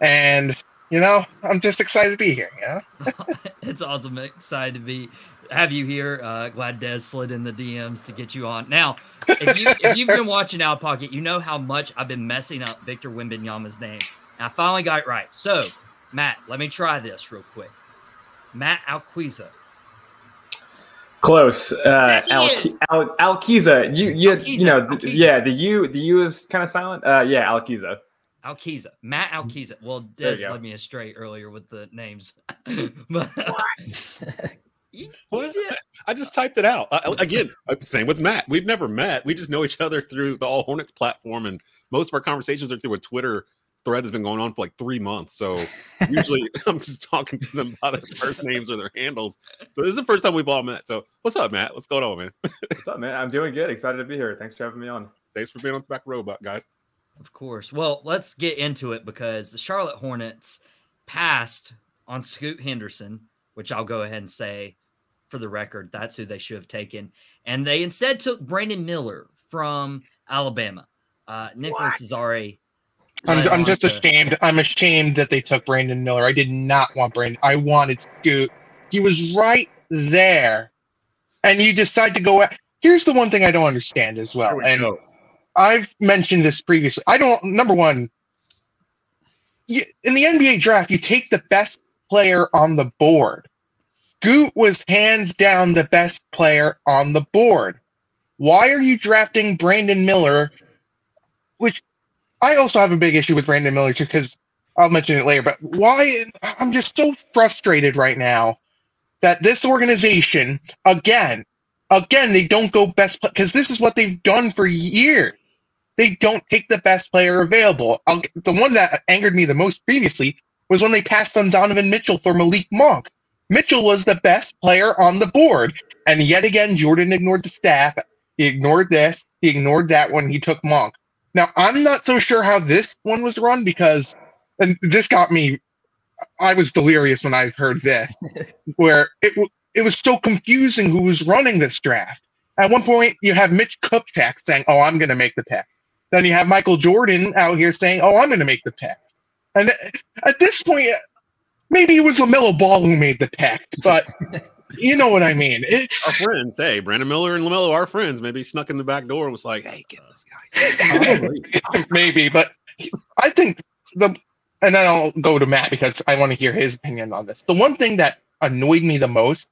and you know, I'm just excited to be here. You know. it's awesome. Excited to be have you here. Uh, glad Des slid in the DMs to get you on. Now, if you if you've been watching Out Pocket, you know how much I've been messing up Victor Wembanyama's name. And I finally got it right. So, Matt, let me try this real quick. Matt Alquiza. Close. Uh, Al, Al, Alkiza. You you you know the, yeah the U the U is kind of silent. Uh, yeah, Alquiza. Alquiza. Matt Alquiza. Well, There you Des go. led me astray earlier with the names. but What? I just typed it out. Uh, again, same with Matt. We've never met. We just know each other through the All Hornets platform, and most of our conversations are through a Twitter thread that's been going on for like three months. So usually I'm just talking to them about their first names or their handles. But this is the first time we've all met. So what's up, Matt? What's going on, man? What's up, man? I'm doing good. Excited to be here. Thanks for having me on. Thanks for being on the back row, guys. Of course. Well, let's get into it because the Charlotte Hornets passed on Scoot Henderson, which I'll go ahead and say for the record, that's who they should have taken. And they instead took Brandon Miller from Alabama. Uh, Nicholas Cesare. I'm, I'm just to- ashamed. I'm ashamed that they took Brandon Miller. I did not want Brandon. I wanted Scoot. He was right there, and you decide to go. at- Here's the one thing I don't understand as well, and I've mentioned this previously. I don't. Number one, you, in the NBA draft, you take the best player on the board. Scoot was hands down the best player on the board. Why are you drafting Brandon Miller, which I also have a big issue with Brandon Miller too, because I'll mention it later. But why? I'm just so frustrated right now that this organization, again, again, they don't go best because this is what they've done for years. They don't take the best player available. I'll, the one that angered me the most previously was when they passed on Donovan Mitchell for Malik Monk. Mitchell was the best player on the board, and yet again, Jordan ignored the staff. He ignored this. He ignored that when he took Monk. Now, I'm not so sure how this one was run because, and this got me. I was delirious when I heard this, where it it was so confusing who was running this draft. At one point, you have Mitch Kupchak saying, "Oh, I'm going to make the pick." Then you have Michael Jordan out here saying, "Oh, I'm going to make the pick." And uh, at this point, uh, maybe it was Lamelo Ball who made the pick, but you know what I mean. It's our friends. Hey, Brandon Miller and Lamelo are friends. Maybe he snuck in the back door and was like, "Hey, get this guy." maybe, but I think the and then I'll go to Matt because I want to hear his opinion on this. The one thing that annoyed me the most,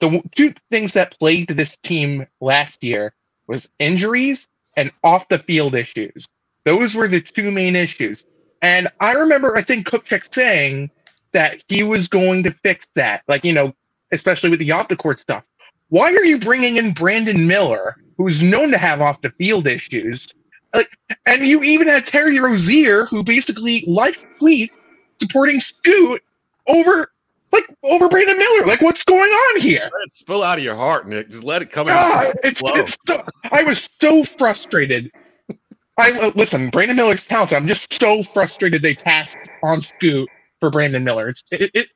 the two things that plagued this team last year was injuries and off the field issues. Those were the two main issues. And I remember I think Kupchak saying that he was going to fix that. Like, you know, especially with the off the court stuff. Why are you bringing in Brandon Miller, who's known to have off the field issues? Like, and you even had Terry Rozier, who basically liked tweets supporting Scoot over like over Brandon Miller. Like, what's going on here? Let it spill out of your heart, Nick. Just let it come out. it's, it's so, I was so frustrated. I uh, listen, Brandon Miller's talented. I'm just so frustrated they passed on Scoot for Brandon Miller. It's it, it,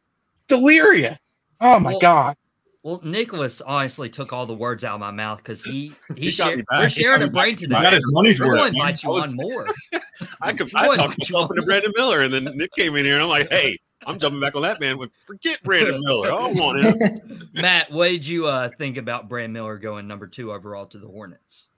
delirious. Oh my Well, god. Well, Nicolas honestly took all the words out of my mouth because he he, He shared, me we're He sharing got a brain today. He got his money's worth. going to invite you I on more. I could We're I to talked myself into Brandon Miller, and then Nick came in here, and I'm like, "Hey, I'm jumping back on that man. With forget Brandon Miller. I don't want him." Matt, what did you uh, think about Brand Miller going number two overall to the Hornets?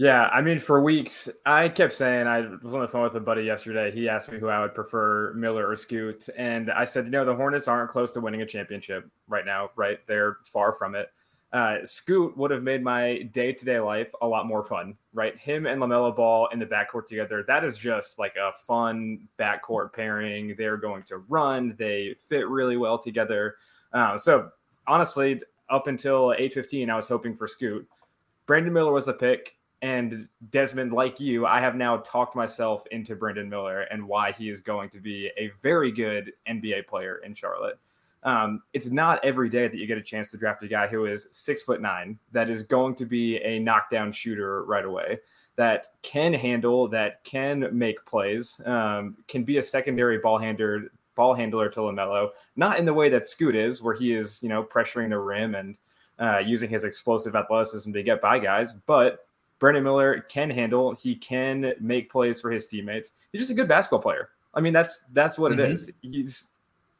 Yeah, I mean, for weeks, I kept saying I was on the phone with a buddy yesterday. He asked me who I would prefer, Miller or Scoot, and I said, you know, the Hornets aren't close to winning a championship right now. Right, they're far from it. Uh, Scoot would have made my day to day life a lot more fun. Right, him and Lamelo Ball in the backcourt together. That is just like a fun backcourt pairing. They're going to run. They fit really well together. Uh, so honestly, up until eight fifteen, I was hoping for Scoot. Brandon Miller was a pick. And Desmond, like you, I have now talked myself into Brandon Miller and why he is going to be a very good NBA player in Charlotte. Um, it's not every day that you get a chance to draft a guy who is six foot nine, that is going to be a knockdown shooter right away, that can handle, that can make plays, um, can be a secondary ball handler, ball handler to Lamelo, not in the way that Scoot is, where he is, you know, pressuring the rim and uh, using his explosive athleticism to get by guys, but Brandon Miller can handle. He can make plays for his teammates. He's just a good basketball player. I mean, that's that's what Mhm. it is. He's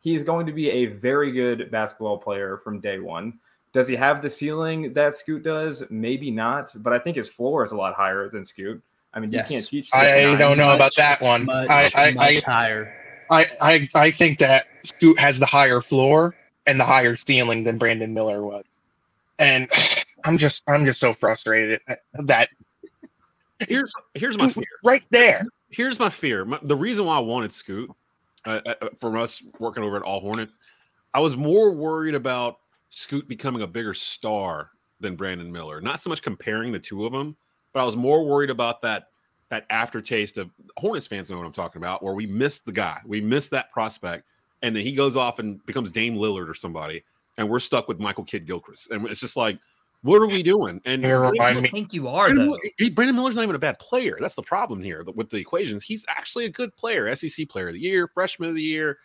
he's going to be a very good basketball player from day one. Does he have the ceiling that Scoot does? Maybe not, but I think his floor is a lot higher than Scoot. I mean, Yes. you can't teach. I 6'9". don't know about that one. much, I, I, much I, higher. I, I, I think that Scoot has the higher floor and the higher ceiling than Brandon Miller was, and I'm just I'm just so frustrated that Here's here's my fear. right there. Here's my fear. My, the reason why I wanted Scoot uh, uh, from us working over at All Hornets, I was more worried about Scoot becoming a bigger star than Brandon Miller. Not so much comparing the two of them, but I was more worried about that that aftertaste of Hornets fans know what I'm talking about, where we missed the guy, we missed that prospect, and then he goes off and becomes Dame Lillard or somebody, and we're stuck with Michael Kidd Gilchrist, and it's just like, what are we doing? And You remind I me. think you are Brandon, though. Miller, Brandon Miller's not even a bad player. That's the problem here with the equations. He's actually a good player. SEC Player of the Year, Freshman of the Year,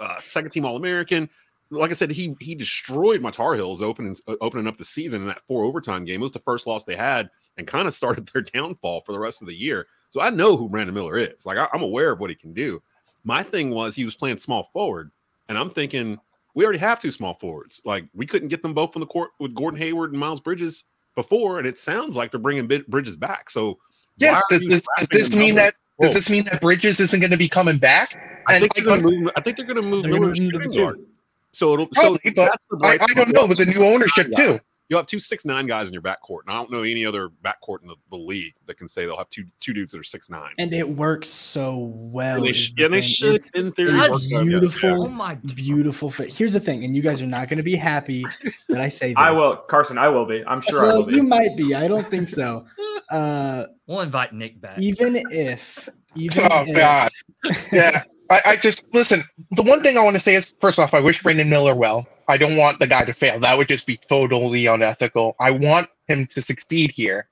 uh, Second Team All American. Like I said, he he destroyed my Tar Heels opening uh, opening up the season in that four overtime game. It was the first loss they had, and kind of started their downfall for the rest of the year. So I know who Brandon Miller is. Like I, I'm aware of what he can do. My thing was he was playing small forward, and I'm thinking we already have two small forwards. Like we couldn't get them both from the court with Gordon Hayward and Miles Bridges before, and it sounds like they're bringing Bridges back. So Yeah, does this, does this mean that does this mean that Bridges isn't going to be coming back? I And think they're going to move. I think they're going to move They're Miller gonna the two. So it'll. Probably, so but that's the I, I don't know with the new ownership too. You'll have two six nine guys in your backcourt, and I don't know any other backcourt in the, the league that can say they'll have two two dudes that are six nine. And it works so well. And they is sh- the yeah, they should, It's- in theory, it's work out, yeah. beautiful, Oh my beautiful fit. Here's the thing, and you guys are not going to be happy that I say this. I will, Carsen. I will be. I'm sure I will be. you might be. I don't think so. Uh, We'll invite Nick back. even if, even Oh if, God. Yeah. I, I just listen. The one thing I want to say is, first off, I wish Brandon Miller well. I don't want the guy to fail. That would just be totally unethical. I want him to succeed here.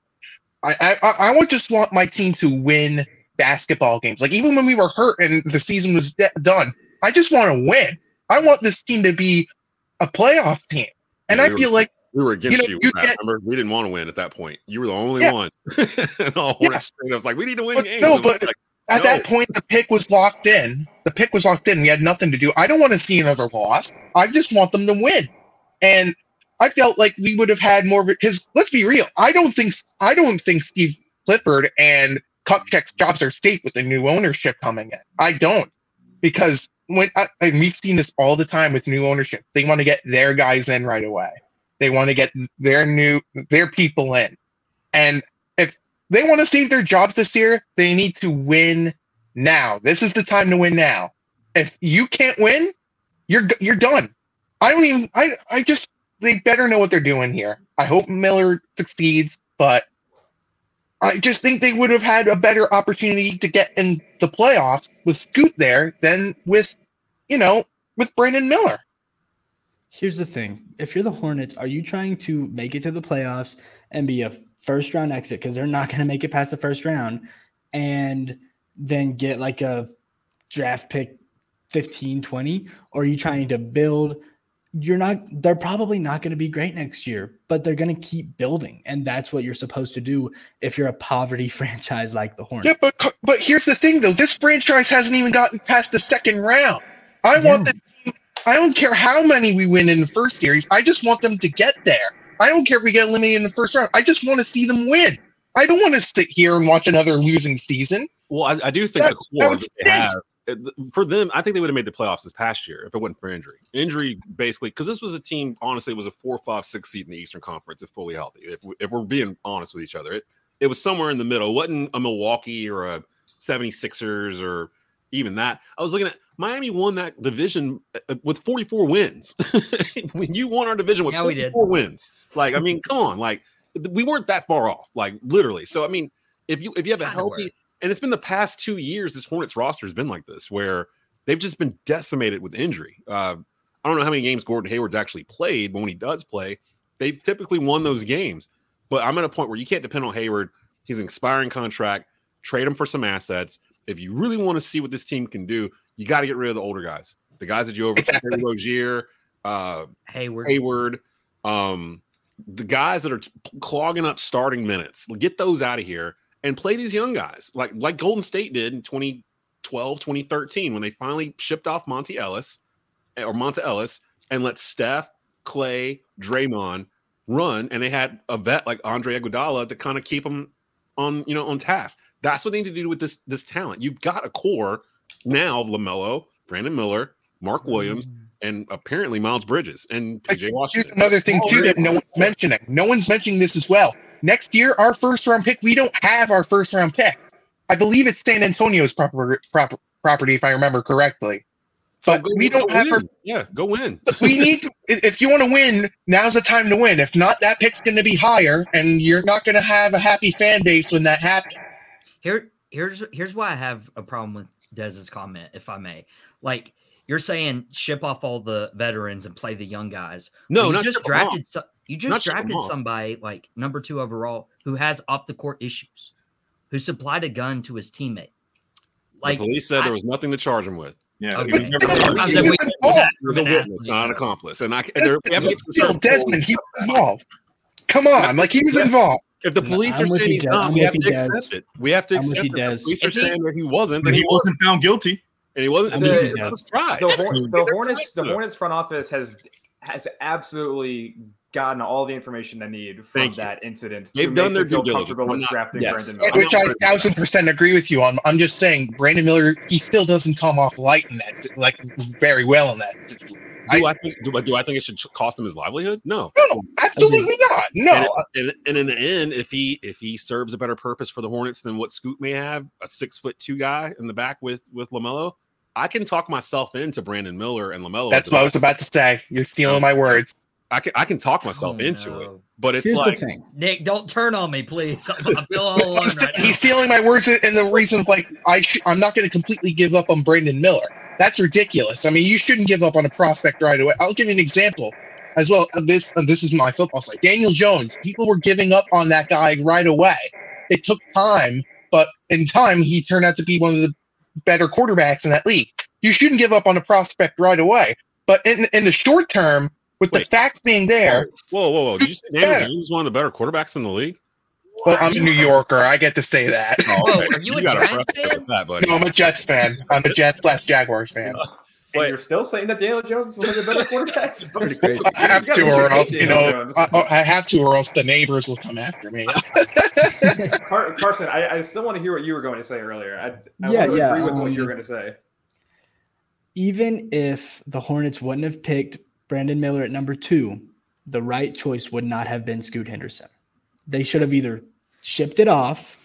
I I, I I would just want my team to win basketball games. Like even when we were hurt and the season was de- done, I just want to win. I want this team to be a playoff team. And Yeah, I we feel were- like We were against know, you. you get- remember, we didn't want to win at that point. You were the only Yeah. one. and all straight up was like, we need to win But games. no, but like, At no. that point, the pick was locked in. The pick was locked in. We had nothing to do. I don't want to see another loss. I just want them to win. And I felt like we would have had more of it because let's be real. I don't think I don't think Steve Clifford and Kupchak's jobs are safe with the new ownership coming in. I don't because when I, and we've seen this all the time with new ownership, they want to get their guys in right away. They want to get their new their people in, and if they want to save their jobs this year, they need to win now. This is the time to win now. If you can't win, you're you're done. I don't even. I I just they better know what they're doing here. I hope Miller succeeds, but I just think they would have had a better opportunity to get in the playoffs with Scoot there than with, you know, with Brandon Miller. Here's the thing: if you're the Hornets, are you trying to make it to the playoffs and be a first round exit because they're not going to make it past the first round, and then get like a draft pick 15, 20? Or are you trying to build? You're not. They're probably not going to be great next year, but they're going to keep building, and that's what you're supposed to do if you're a poverty franchise like the Hornets. Yeah, but but here's the thing though: this franchise hasn't even gotten past the second round. I want this team. I don't care how many we win in the first series. I just want them to get there. I don't care if we get eliminated in the first round. I just want to see them win. I don't want to sit here and watch another losing season. Well, I, I do think That- the core would that they have uh, for them, I think they would have made the playoffs this past year if it wasn't for injury. Injury basically because this was a team. Honestly, it was a four, five, six seed in the Eastern Conference if fully healthy. If, we- if we're being honest with each other, it it was somewhere in the middle. It wasn't a Milwaukee or a 76ers or even that. I was looking at Miami won that division uh, with 44 wins. when you won our division with Yeah, we did. 44 wins, like I mean, come on, like th- we weren't that far off, like literally. So I mean, if you if you have a healthy, and it's been the past two years, this Hornets roster has been like this, where they've just been decimated with injury. Uh, I don't know how many games Gordon Hayward's actually played, but when he does play, they've typically won those games. But I'm at a point where you can't depend on Hayward. He's an expiring contract. Trade him for some assets. If you really want to see what this team can do, you got to get rid of the older guys, the guys that you over Exactly. Rozier, uh, Hayward. Hayward, um, the guys that are clogging up starting minutes. Get those out of here and play these young guys like like Golden State did in 2012, 2013 when they finally shipped off Monty Ellis eh, or Monta Ellis and let Steph, Clay, Draymond run, and they had a vet like Andre Iguodala to kind of keep them on you know on task. That's what they need to do with this this talent. You've got a core now of Lamelo, Brandon Miller, Mark Williams, mm. And apparently Miles Bridges and PJ Here's another thing oh, too that no one's mentioning. No one's mentioning this as well. Next year, our first round pick, we don't have our first round pick. I believe it's San Antonio's proper, proper property, if I remember correctly. But go- we don't go have our yeah, go win. we need to, if you want to win, now's the time to win. If not, that pick's going to be higher, and you're not going to have a happy fan base when that happens. Here, here's here's why I have a problem with Dez's comment, if I may. Like you're saying, ship off all the veterans and play the young guys. No, Well, you not just ship 'em off. drafted. So, you just ship 'em drafted somebody like number two overall who has off the court issues, who supplied a gun to his teammate. Like the police said I- there was nothing to charge him with. Yeah, Okay. He was never- Sometimes we- He was a witness, not an accomplice. And I there, we have to get to a Still, certain point. Desmond, he was involved. Come on, like he was involved. If the police I'm are saying he's not, we have you, to Des. accept it. We have to I'm with accept you, it. The Des. police are If he- saying that he wasn't, But he he wasn't, wasn't found guilty. And he wasn't. I'm then with you, That's Des. right. the, Hor- the Hornets the. Hornets front office has has absolutely gotten all the information they need from Thank you. that incident. They've to done make their them feel due comfortable I'm with not- drafting Yes. Brandon Miller. Which I thousand percent agree with you on. I'm just saying, Brandon Miller, he still doesn't come off light in that, like very well in that. situation. do I, think do, I- do I think it should cost him his livelihood? No, no, absolutely not. No, And, and, and in the end, if he if he serves a better purpose for the Hornets than what Scoot may have, a six foot two guy in the back with with Lamelo, I can talk myself into Brandon Miller and Lamelo. That's what I was about to say. You're stealing my words. I can I can talk myself oh, into it, but it's Here's like the thing. Nick, don't turn on me, please. I'm, I feel all alone I'm st- now. He's stealing my words, and the reason, like, I sh- I'm not going to completely give up on Brandon Miller. That's ridiculous. I mean, you shouldn't give up on a prospect right away. I'll give you an example as well. This this is my football side. Daniel Jones. People were giving up on that guy right away. It took time, but in time, he turned out to be one of the better quarterbacks in that league. You shouldn't give up on a prospect right away. But in in the short term, with the facts being there, whoa whoa whoa! Did you say Daniel better. Jones is one of the better quarterbacks in the league? well, I'm a New Yorker. I get to say that. Oh, okay. you got to preface it with that, buddy. No, I'm a Jets fan. I'm a Jets slash Jaguars fan. And you're still saying that Daniel Jones is one of the better quarterbacks? I have to, or else you know, I, I have to, or else the neighbors will come after me. Car- Carsen, I, I still want to hear what you were going to say earlier. I, I Yeah, yeah, agree with what you were um, going to say. Even if the Hornets wouldn't have picked Brandon Miller at number two, the right choice would not have been Scoot Henderson. They should have either shipped it off.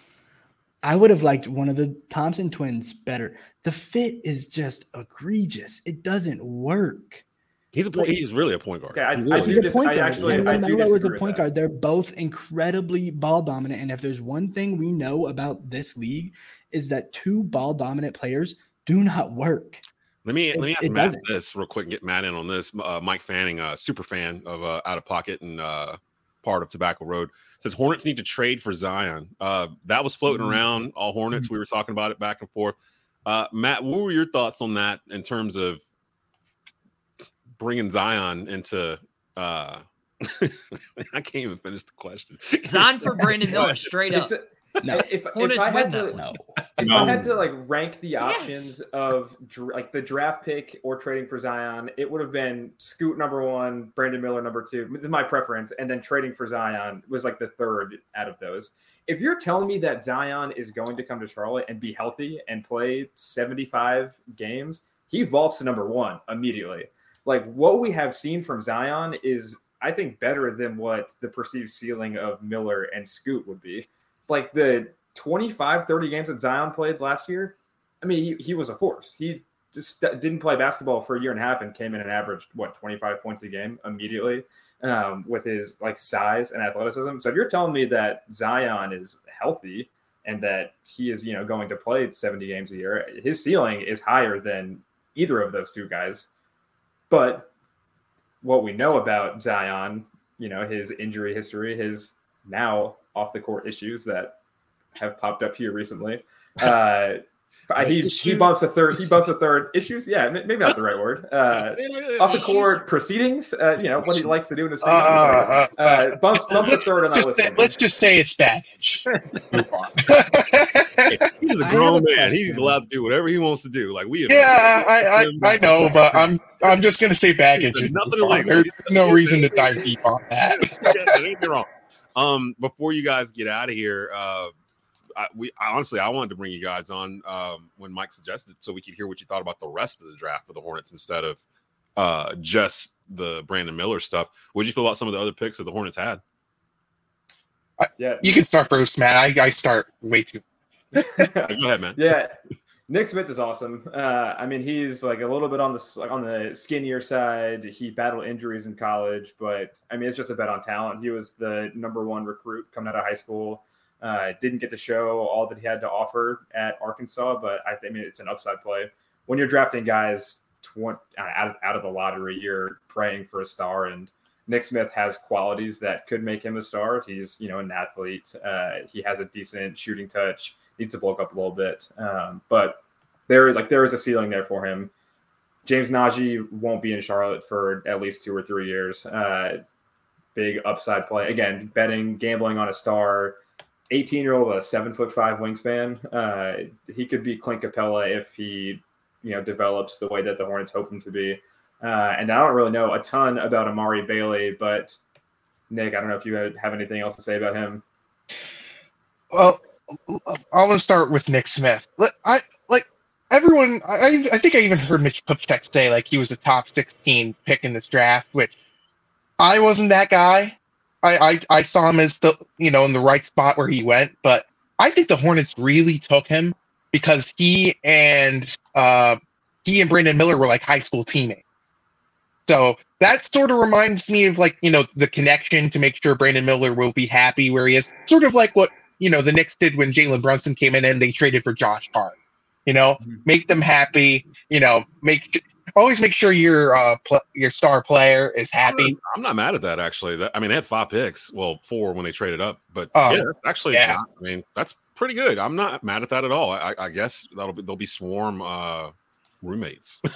I would have liked one of the Thompson twins better. The fit is just egregious. It doesn't work. He's a point. He's really a point guard. Okay, I- He really He's is. a point guard. I actually- and I do Lamelo is a point guard. They're both incredibly ball dominant. And if there's one thing we know about this league, is that two ball dominant players do not work. Let me It- let me ask Matt doesn't. this real quick and get Matt in on this. Uh, Mike Fanning, uh, super fan of uh, Out of Pocket and uh, part of Tobacco Road, says Hornets need to trade for Zion. Uh, that was floating Mm-hmm. around all Hornets. We were talking about it back and forth. Uh, Matt, what were your thoughts on that in terms of bringing Zion into? Uh, I can't even finish the question. Zion for Brandon Miller, straight up. It's a- No. If, Hornets if I had to. No. if No. I had to like rank the options of dr- like the draft pick or trading for Zion, it would have been Scoot number one, Brandon Miller number two. This is my preference, and then trading for Zion was like the third out of those. If you're telling me that Zion is going to come to Charlotte and be healthy and play 75 games, he vaults to number one immediately. Like what we have seen from Zion is, I think, better than what the perceived ceiling of Miller and Scoot would be like the 25 30 games that zion played last year i mean he, he was a force. He just didn't play basketball for a year and a half and came in and averaged what 25 points a game immediately um, with his like size and athleticism. So if you're telling me that zion is healthy and that he is you know going to play 70 games a year his ceiling is higher than either of those two guys. But what we know about zion you know his injury history his now off the court issues that have popped up here recently. Uh, he, he Issues? bumps a third. He bumps a third issues. Yeah, maybe not the right word. Uh, off the court proceedings. Uh, you know what he likes to do in his free. Uh, uh, Uh, bumps bumps a let's, third on that just list. say, let's just say it's baggage. He's a grown a man. He's allowed to do whatever he wants to do. Like we. have- Yeah, I, I, I know, but I'm I'm just gonna say baggage. There's nothing wrong. illegal. There's no reason to dive deep on that. Yeah, don't get me wrong. Um, before you guys get out of here, uh, I, we I, honestly I wanted to bring you guys on um, when Mike suggested so we could hear what you thought about the rest of the draft for the Hornets instead of uh, just the Brandon Miller stuff. What did you feel about some of the other picks that the Hornets had? Yeah, You can start first, man. I, I start way too. Go ahead, man. Yeah, Nick Smith is awesome. Uh, I mean, he's like a little bit on the on the skinnier side. He battled injuries in college, but I mean, it's just a bet on talent. He was the number one recruit coming out of high school. Uh, didn't get to show all that he had to offer at Arkansas, but I, I mean, it's an upside play. When you're drafting guys tw- out of, out of the lottery, you're praying for a star, and Nick Smith has qualities that could make him a star. He's, you know, an athlete. Uh, he has a decent shooting touch. Needs to bulk up a little bit, um, but there is like there is a ceiling there for him. James Nnaji won't be in Charlotte for at least two or three years. Uh, big upside play again. Betting, gambling on a star. 18 year old with a seven foot five wingspan. Uh, he could be Clint Capela if he, you know, develops the way that the Hornets hope him to be. Uh, and I don't really know a ton about Amari Bailey, but Nick, I don't know if you have anything else to say about him. Well, I'm gonna start with Nick Smith. I like everyone, I, I think I even heard Mitch Kupchak say like he was a top 16 pick in this draft, which I wasn't that guy. I, I, I saw him as the you know in the right spot where he went, but I think the Hornets really took him because he and uh, he and Brandon Miller were like high school teammates. So that sort of reminds me of like you know the connection to make sure Brandon Miller will be happy where he is. Sort of like what you know the Knicks did when Jalen Brunson came in and they traded for Josh Hart. You know, Mm-hmm. make them happy. You know, make always make sure your uh pl- your star player is happy. I'm not mad at that actually. That, I mean, they had five picks. Well, four when they traded up, but Oh, yeah, actually, yeah. not- I mean, that's pretty good. I'm not mad at that at all. I, I guess that'll be they'll be swarm uh, roommates.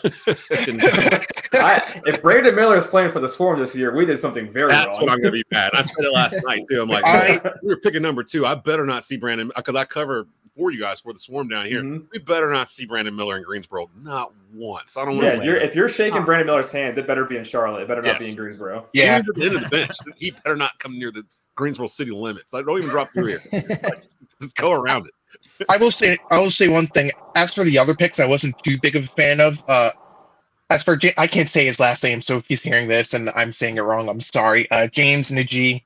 I, if Brandon Miller is playing for the Swarm this year, we did something very That's wrong. what I'm going to be mad. I said it last night too. I'm like, I- we were picking number two. I better not see Brandon because I cover for you guys for the Swarm down here. Mm-hmm. We better not see Brandon Miller in Greensboro, not once. I don't want Yeah, to. you're, if you're shaking Brandon Miller's hand, it better be in Charlotte. It better not be in Greensboro. Yeah. He's at the end of the bench. He better not come near the Greensboro city limits. Like, don't even drop through here. Like, just go around it. I will say I will say one thing. As for the other picks, I wasn't too big of a fan of. Uh, as for I can't say his last name, so if he's hearing this and I'm saying it wrong, I'm sorry. Uh, James Nnaji.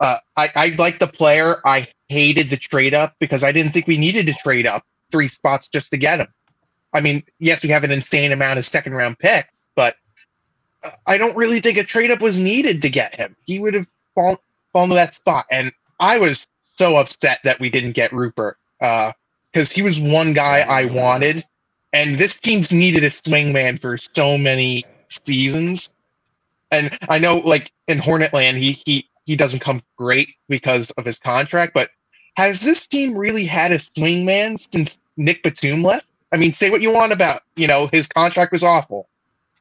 Uh, I I like the player. I hated the trade up because I didn't think we needed to trade up three spots just to get him. I mean, yes, we have an insane amount of second round picks, but I don't really think a trade up was needed to get him. He would have fallen fallen to that spot, and I was so upset that we didn't get Rupert Uh, because he was one guy I wanted, and this team's needed a swingman for so many seasons. And I know, like in Hornetland, he he he doesn't come great because of his contract, but has this team really had a swingman since Nick Batum left? I mean, say what you want about you know his contract was awful.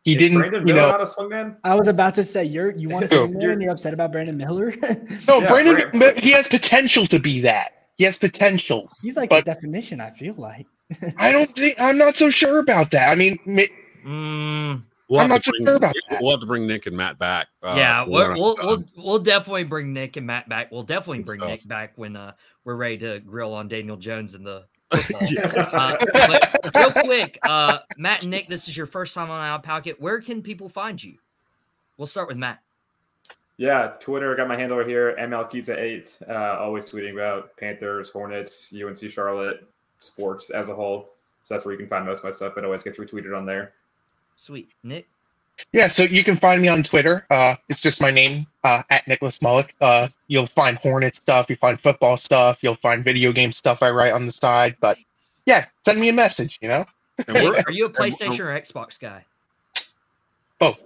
He Is didn't, Brandon you Miller know. not a swingman? I was about to say you're you want to Who? say and you're upset about Brandon Miller. No, Yeah, Brandon, Brandon- he has potential to be that. He has potential. He's like But- the definition. I feel like. I don't think I'm not so sure about that. I mean, ma- Mm, We'll I'm not so bring- sure about that. We'll have to bring Nick and Matt back. uh, yeah, we'll, we'll, we'll we'll definitely bring Nick and Matt back. We'll definitely bring stuff. Nick back when uh, we're ready to grill on Daniel Jones in the football. uh, but real quick, uh, Matt and Nick, this is your first time on Out Pocket. Where can people find you? We'll start with Matt. Yeah, Twitter. Got my handle here, MLKiza8. Uh, always tweeting about Panthers, Hornets, UNC Charlotte, sports as a whole. So that's where you can find most of my stuff. It always gets retweeted on there. Sweet, Nick. Yeah, so you can find me on Twitter. Uh, it's just my name uh, at Nicolas Millnick. Uh, you'll find Hornet stuff. You'll find football stuff. You'll find video game stuff I write on the side. But yeah, send me a message. You know, And we're- Are you a PlayStation or Xbox guy? both.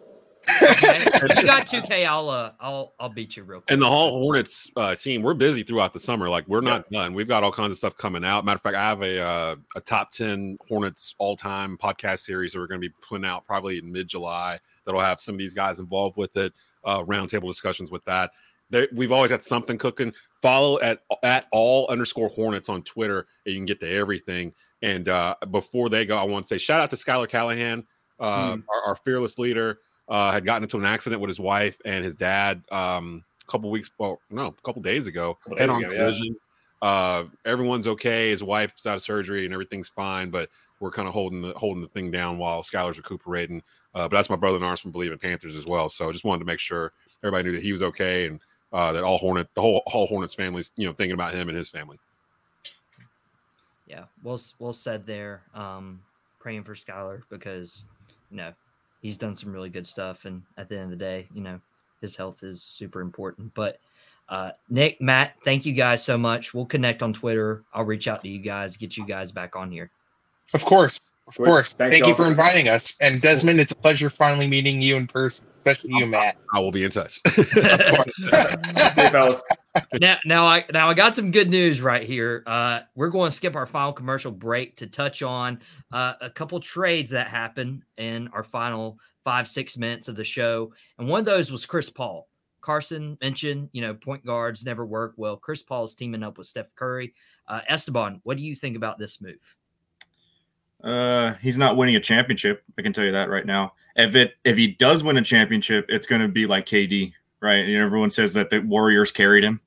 Okay. You got 2K, I'll uh, I'll I'll beat you real quick. And the whole Hornets uh, team, we're busy throughout the summer. Like we're not done. We've got all kinds of stuff coming out. Matter of fact, I have a uh, a top ten Hornets all time podcast series that we're going to be putting out probably in mid July. That'll have some of these guys involved with it. Uh, roundtable discussions with that. There, we've always got something cooking. Follow at at all underscore Hornets on Twitter, and you can get to everything. And uh, before they go, I want to say shout out to Skylar Callahan, uh, Hmm. our, our fearless leader uh, had gotten into an accident with his wife and his dad um, a couple weeks, well, no, a couple days ago. head on ago, yeah. collision. Uh, everyone's okay. His wife's out of surgery and everything's fine, but we're kind of holding the holding the thing down while Skylar's recuperating. Uh, but that's my brother in arms from Believing Panthers as well. So I just wanted to make sure everybody knew that he was okay and uh, that all Hornet, the whole whole Hornets family's you know thinking about him and his family. yeah, well well said there. Um, praying for Skylar because you know he's done some really good stuff, and at the end of the day, you know his health is super important. But uh, Nick, Matt, thank you guys so much. We'll connect on Twitter. I'll reach out to you guys, get you guys back on here. Of course, of course. Thanks, Thank you for inviting us. And Desmond, it's a pleasure finally meeting you in person, especially you, Matt. I will be in touch. See you, fellas. now, now I now I got some good news right here. Uh, we're going to skip our final commercial break to touch on uh, a couple trades that happened in our final five six minutes of the show, and one of those was Chris Paul. Carsen mentioned, you know, point guards never work. Well, Chris Paul is teaming up with Steph Curry. Uh, Esteban, what do you think about this move? Uh, he's not winning a championship. I can tell you that right now. If it if he does win a championship, it's going to be like KD, right? And everyone says that the Warriors carried him.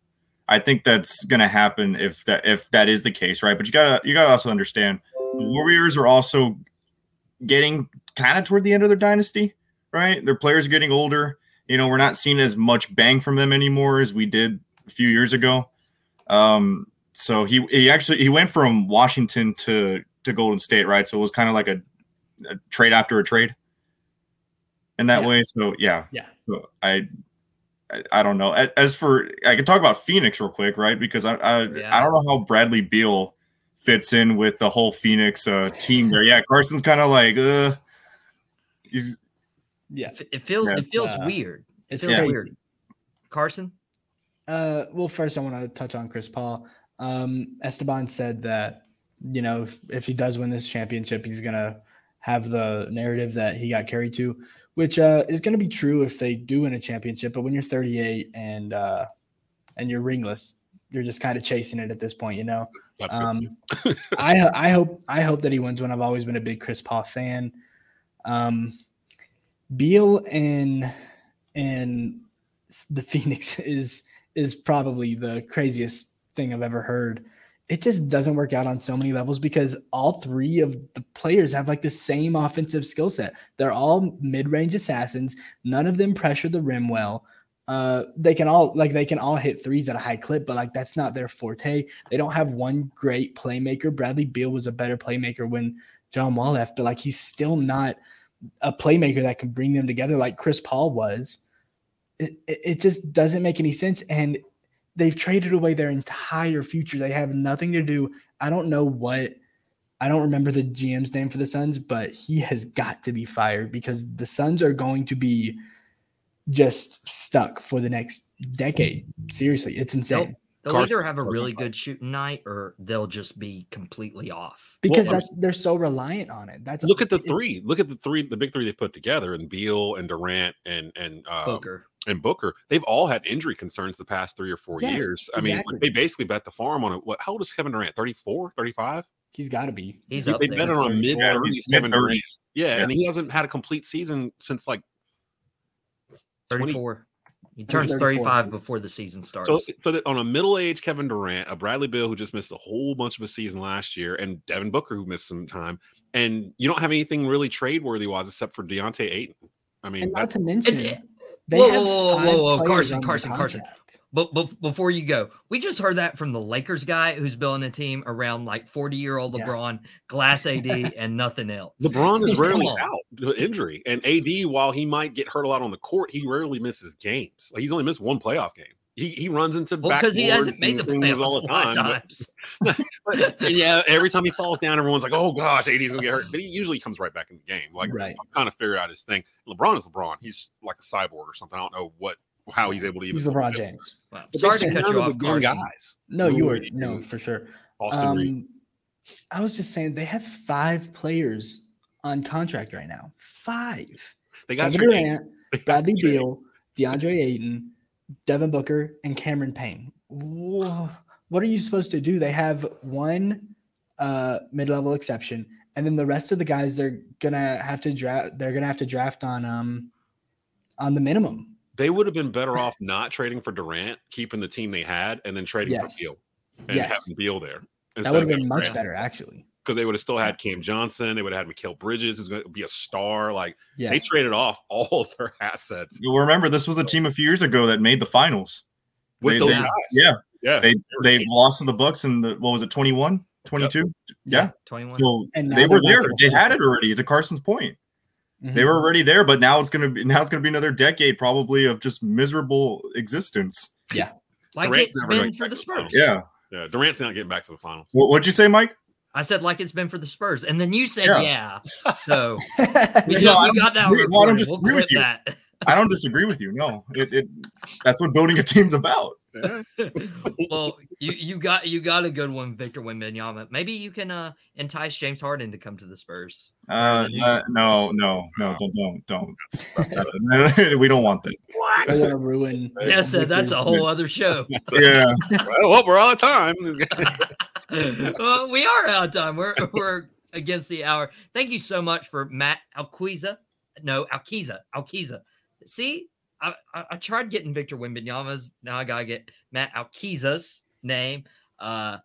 I think that's going to happen if that if that is the case, right? But you gotta you gotta also understand the Warriors are also getting kind of toward the end of their dynasty, right? Their players are getting older. You know, we're not seeing as much bang from them anymore as we did a few years ago. Um, so he he actually he went from Washington to to Golden State, right? So it was kind of like a, a trade after a trade in that Yeah. way. So yeah, Yeah. So I, I I don't know. As for I can talk about Phoenix real quick, right? Because I I, I don't know how Bradley Beal fits in with the whole Phoenix uh, team there. Yeah, Carsen's kind of like uh, he's Yeah. It feels Yeah, it feels uh, weird. It it's feels crazy. weird. Carsen? Uh, well, first I want to touch on Chris Paul. Um, Esteban said that you know if he does win this championship, he's gonna have the narrative that he got carried to, which uh, is gonna be true if they do win a championship. But when you're 38 and uh, and you're ringless, you're just kind of chasing it at this point, you know. Um, I I hope I hope that he wins one. I've always been a big Chris Paul fan. Um, Beal and and the Phoenix is is probably the craziest thing I've ever heard. It just doesn't work out on so many levels because all three of the players have like the same offensive skill set. They're all mid-range assassins. None of them pressure the rim well. Uh, they can all like they can all hit threes at a high clip, but like that's not their forte. They don't have one great playmaker. Bradley Beal was a better playmaker when John Wall left, but like he's still not a playmaker that can bring them together like Chris Paul was. It, it, it just doesn't make any sense. And they've traded away their entire future. They have nothing to do. I don't know what I don't remember the GM's name for the Suns, but he has got to be fired because the Suns are going to be just stuck for the next decade. Seriously, it's insane. They'll either have a really good shooting night or they'll just be completely off. because Well, that's they're so reliant on it. That's Look at the three. Look at the three, the big three they put together, and Beal and Durant and and uh, Booker. and Booker. They've all had injury concerns the past three or four Yes, years. I mean, exactly. they basically bet the farm on it. What? How old is Kevin Durant? 34, 35? He's got to be. He's they up they bet it on mid thirties. Kevin Durant. mid-thirties. Yeah, Yeah. and he hasn't had a complete season since like 20 34. He turns 35 before the season starts. So, so that on a middle-aged Kevin Durant, a Bradley Beal who just missed a whole bunch of a season last year, and Devin Booker who missed some time, and you don't have anything really trade-worthy wise except for Deontay Ayton. I mean, And not to mention, It's- they whoa, have whoa, whoa, whoa, whoa, Carsen, Carsen, Carsen. But, but before you go, we just heard that from the Lakers guy who's building a team around like 40 year old Yeah. LeBron, glass AD, and nothing else. LeBron is Come rarely out to injury, and AD, while he might get hurt a lot on the court, he rarely misses games. Like, he's only missed one playoff game. He, he runs into Well, because he hasn't made the and playoffs all the a lot time. of but- times. but- and yeah, every time he falls down, everyone's like, "Oh gosh, AD's gonna get hurt," but he usually comes right back in the game. Like, Right. I'm kind of figured out his thing. LeBron is LeBron. He's like a cyborg or something. I don't know what how he's able to even. He's LeBron James. Wow. Sorry to just cut you off, of the young Carsen. guys. No, you were no for sure. Austin Reed. Um, I was just saying they have five players on contract right now. Five. They got Kevin Durant, Bradley Trey. Beal, DeAndre Ayton, Devin Booker, and Cameron Payne. Wha- What are you supposed to do? They have one uh, mid-level exception, and then the rest of the guys they're gonna have to draft. They're gonna have to draft on um on the minimum. They would have been better off not trading for Durant, keeping the team they had, and then trading Yes. for Beal and Yes. having Beal there. That would have been much better, actually. Because they would have still had Cam Johnson. They would have had Mikal Bridges, who's going to be a star. Like they traded off all of their assets You'll remember this was a team a few years ago that made the finals. with They- those they- guys. Yeah, yeah. they they lost to the Bucks in the what was it 21, 22? Yeah. 21. So And they were there. They had it already. To Carsen's point, Mhm. they were already there. But now it's gonna be now it's gonna be another decade probably of just miserable existence. Yeah. Like Durant's it's never gonna been for the to the finals. Spurs. Yeah. Yeah, Durant's not getting back to the finals. What, what'd you say, Mike? I said like it's been for the Spurs, and then you said Yeah. yeah. So we, No, just- we got that disagree- well, I don't recorded. We'll disagree with you. that. I don't disagree with you. No, it, it that's what building a team's about. well, you you got you got a good one, Victor Wembanyama. Maybe you can uh entice James Harden to come to the Spurs. Uh, uh, no, no, no, don't, don't, don't. we don't want that. I want to ruin. Yes, that's a whole other show. Yeah. well, well, we're out of time. well, we are out of time. We're we're against the hour. Thank you so much for Matt Alquiza. No, Alquiza. Alquiza. See, I, I, I tried getting Victor Wembanyama's. Now I gotta get Matt Alquiza's name. Uh,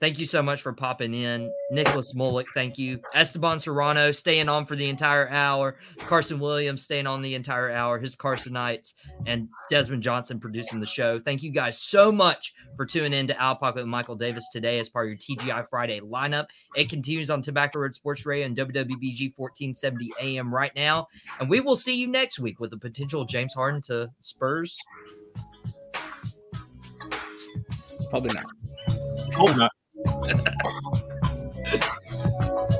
Thank you so much for popping in. Nicolas Millnick, thank you. Esteban Serrano staying on for the entire hour. Carsen Williams staying on the entire hour. His Carsonites and Desmond Johnson producing the show. Thank you guys so much for tuning in to Out Pocket with Michael Davis today as part of your TGI Friday lineup. It continues on Tobacco Road Sports Radio and WWBG 1470 AM right now. And we will see you next week with the potential James Harden to Spurs. Probably not. Probably not. Ha ha ha ha.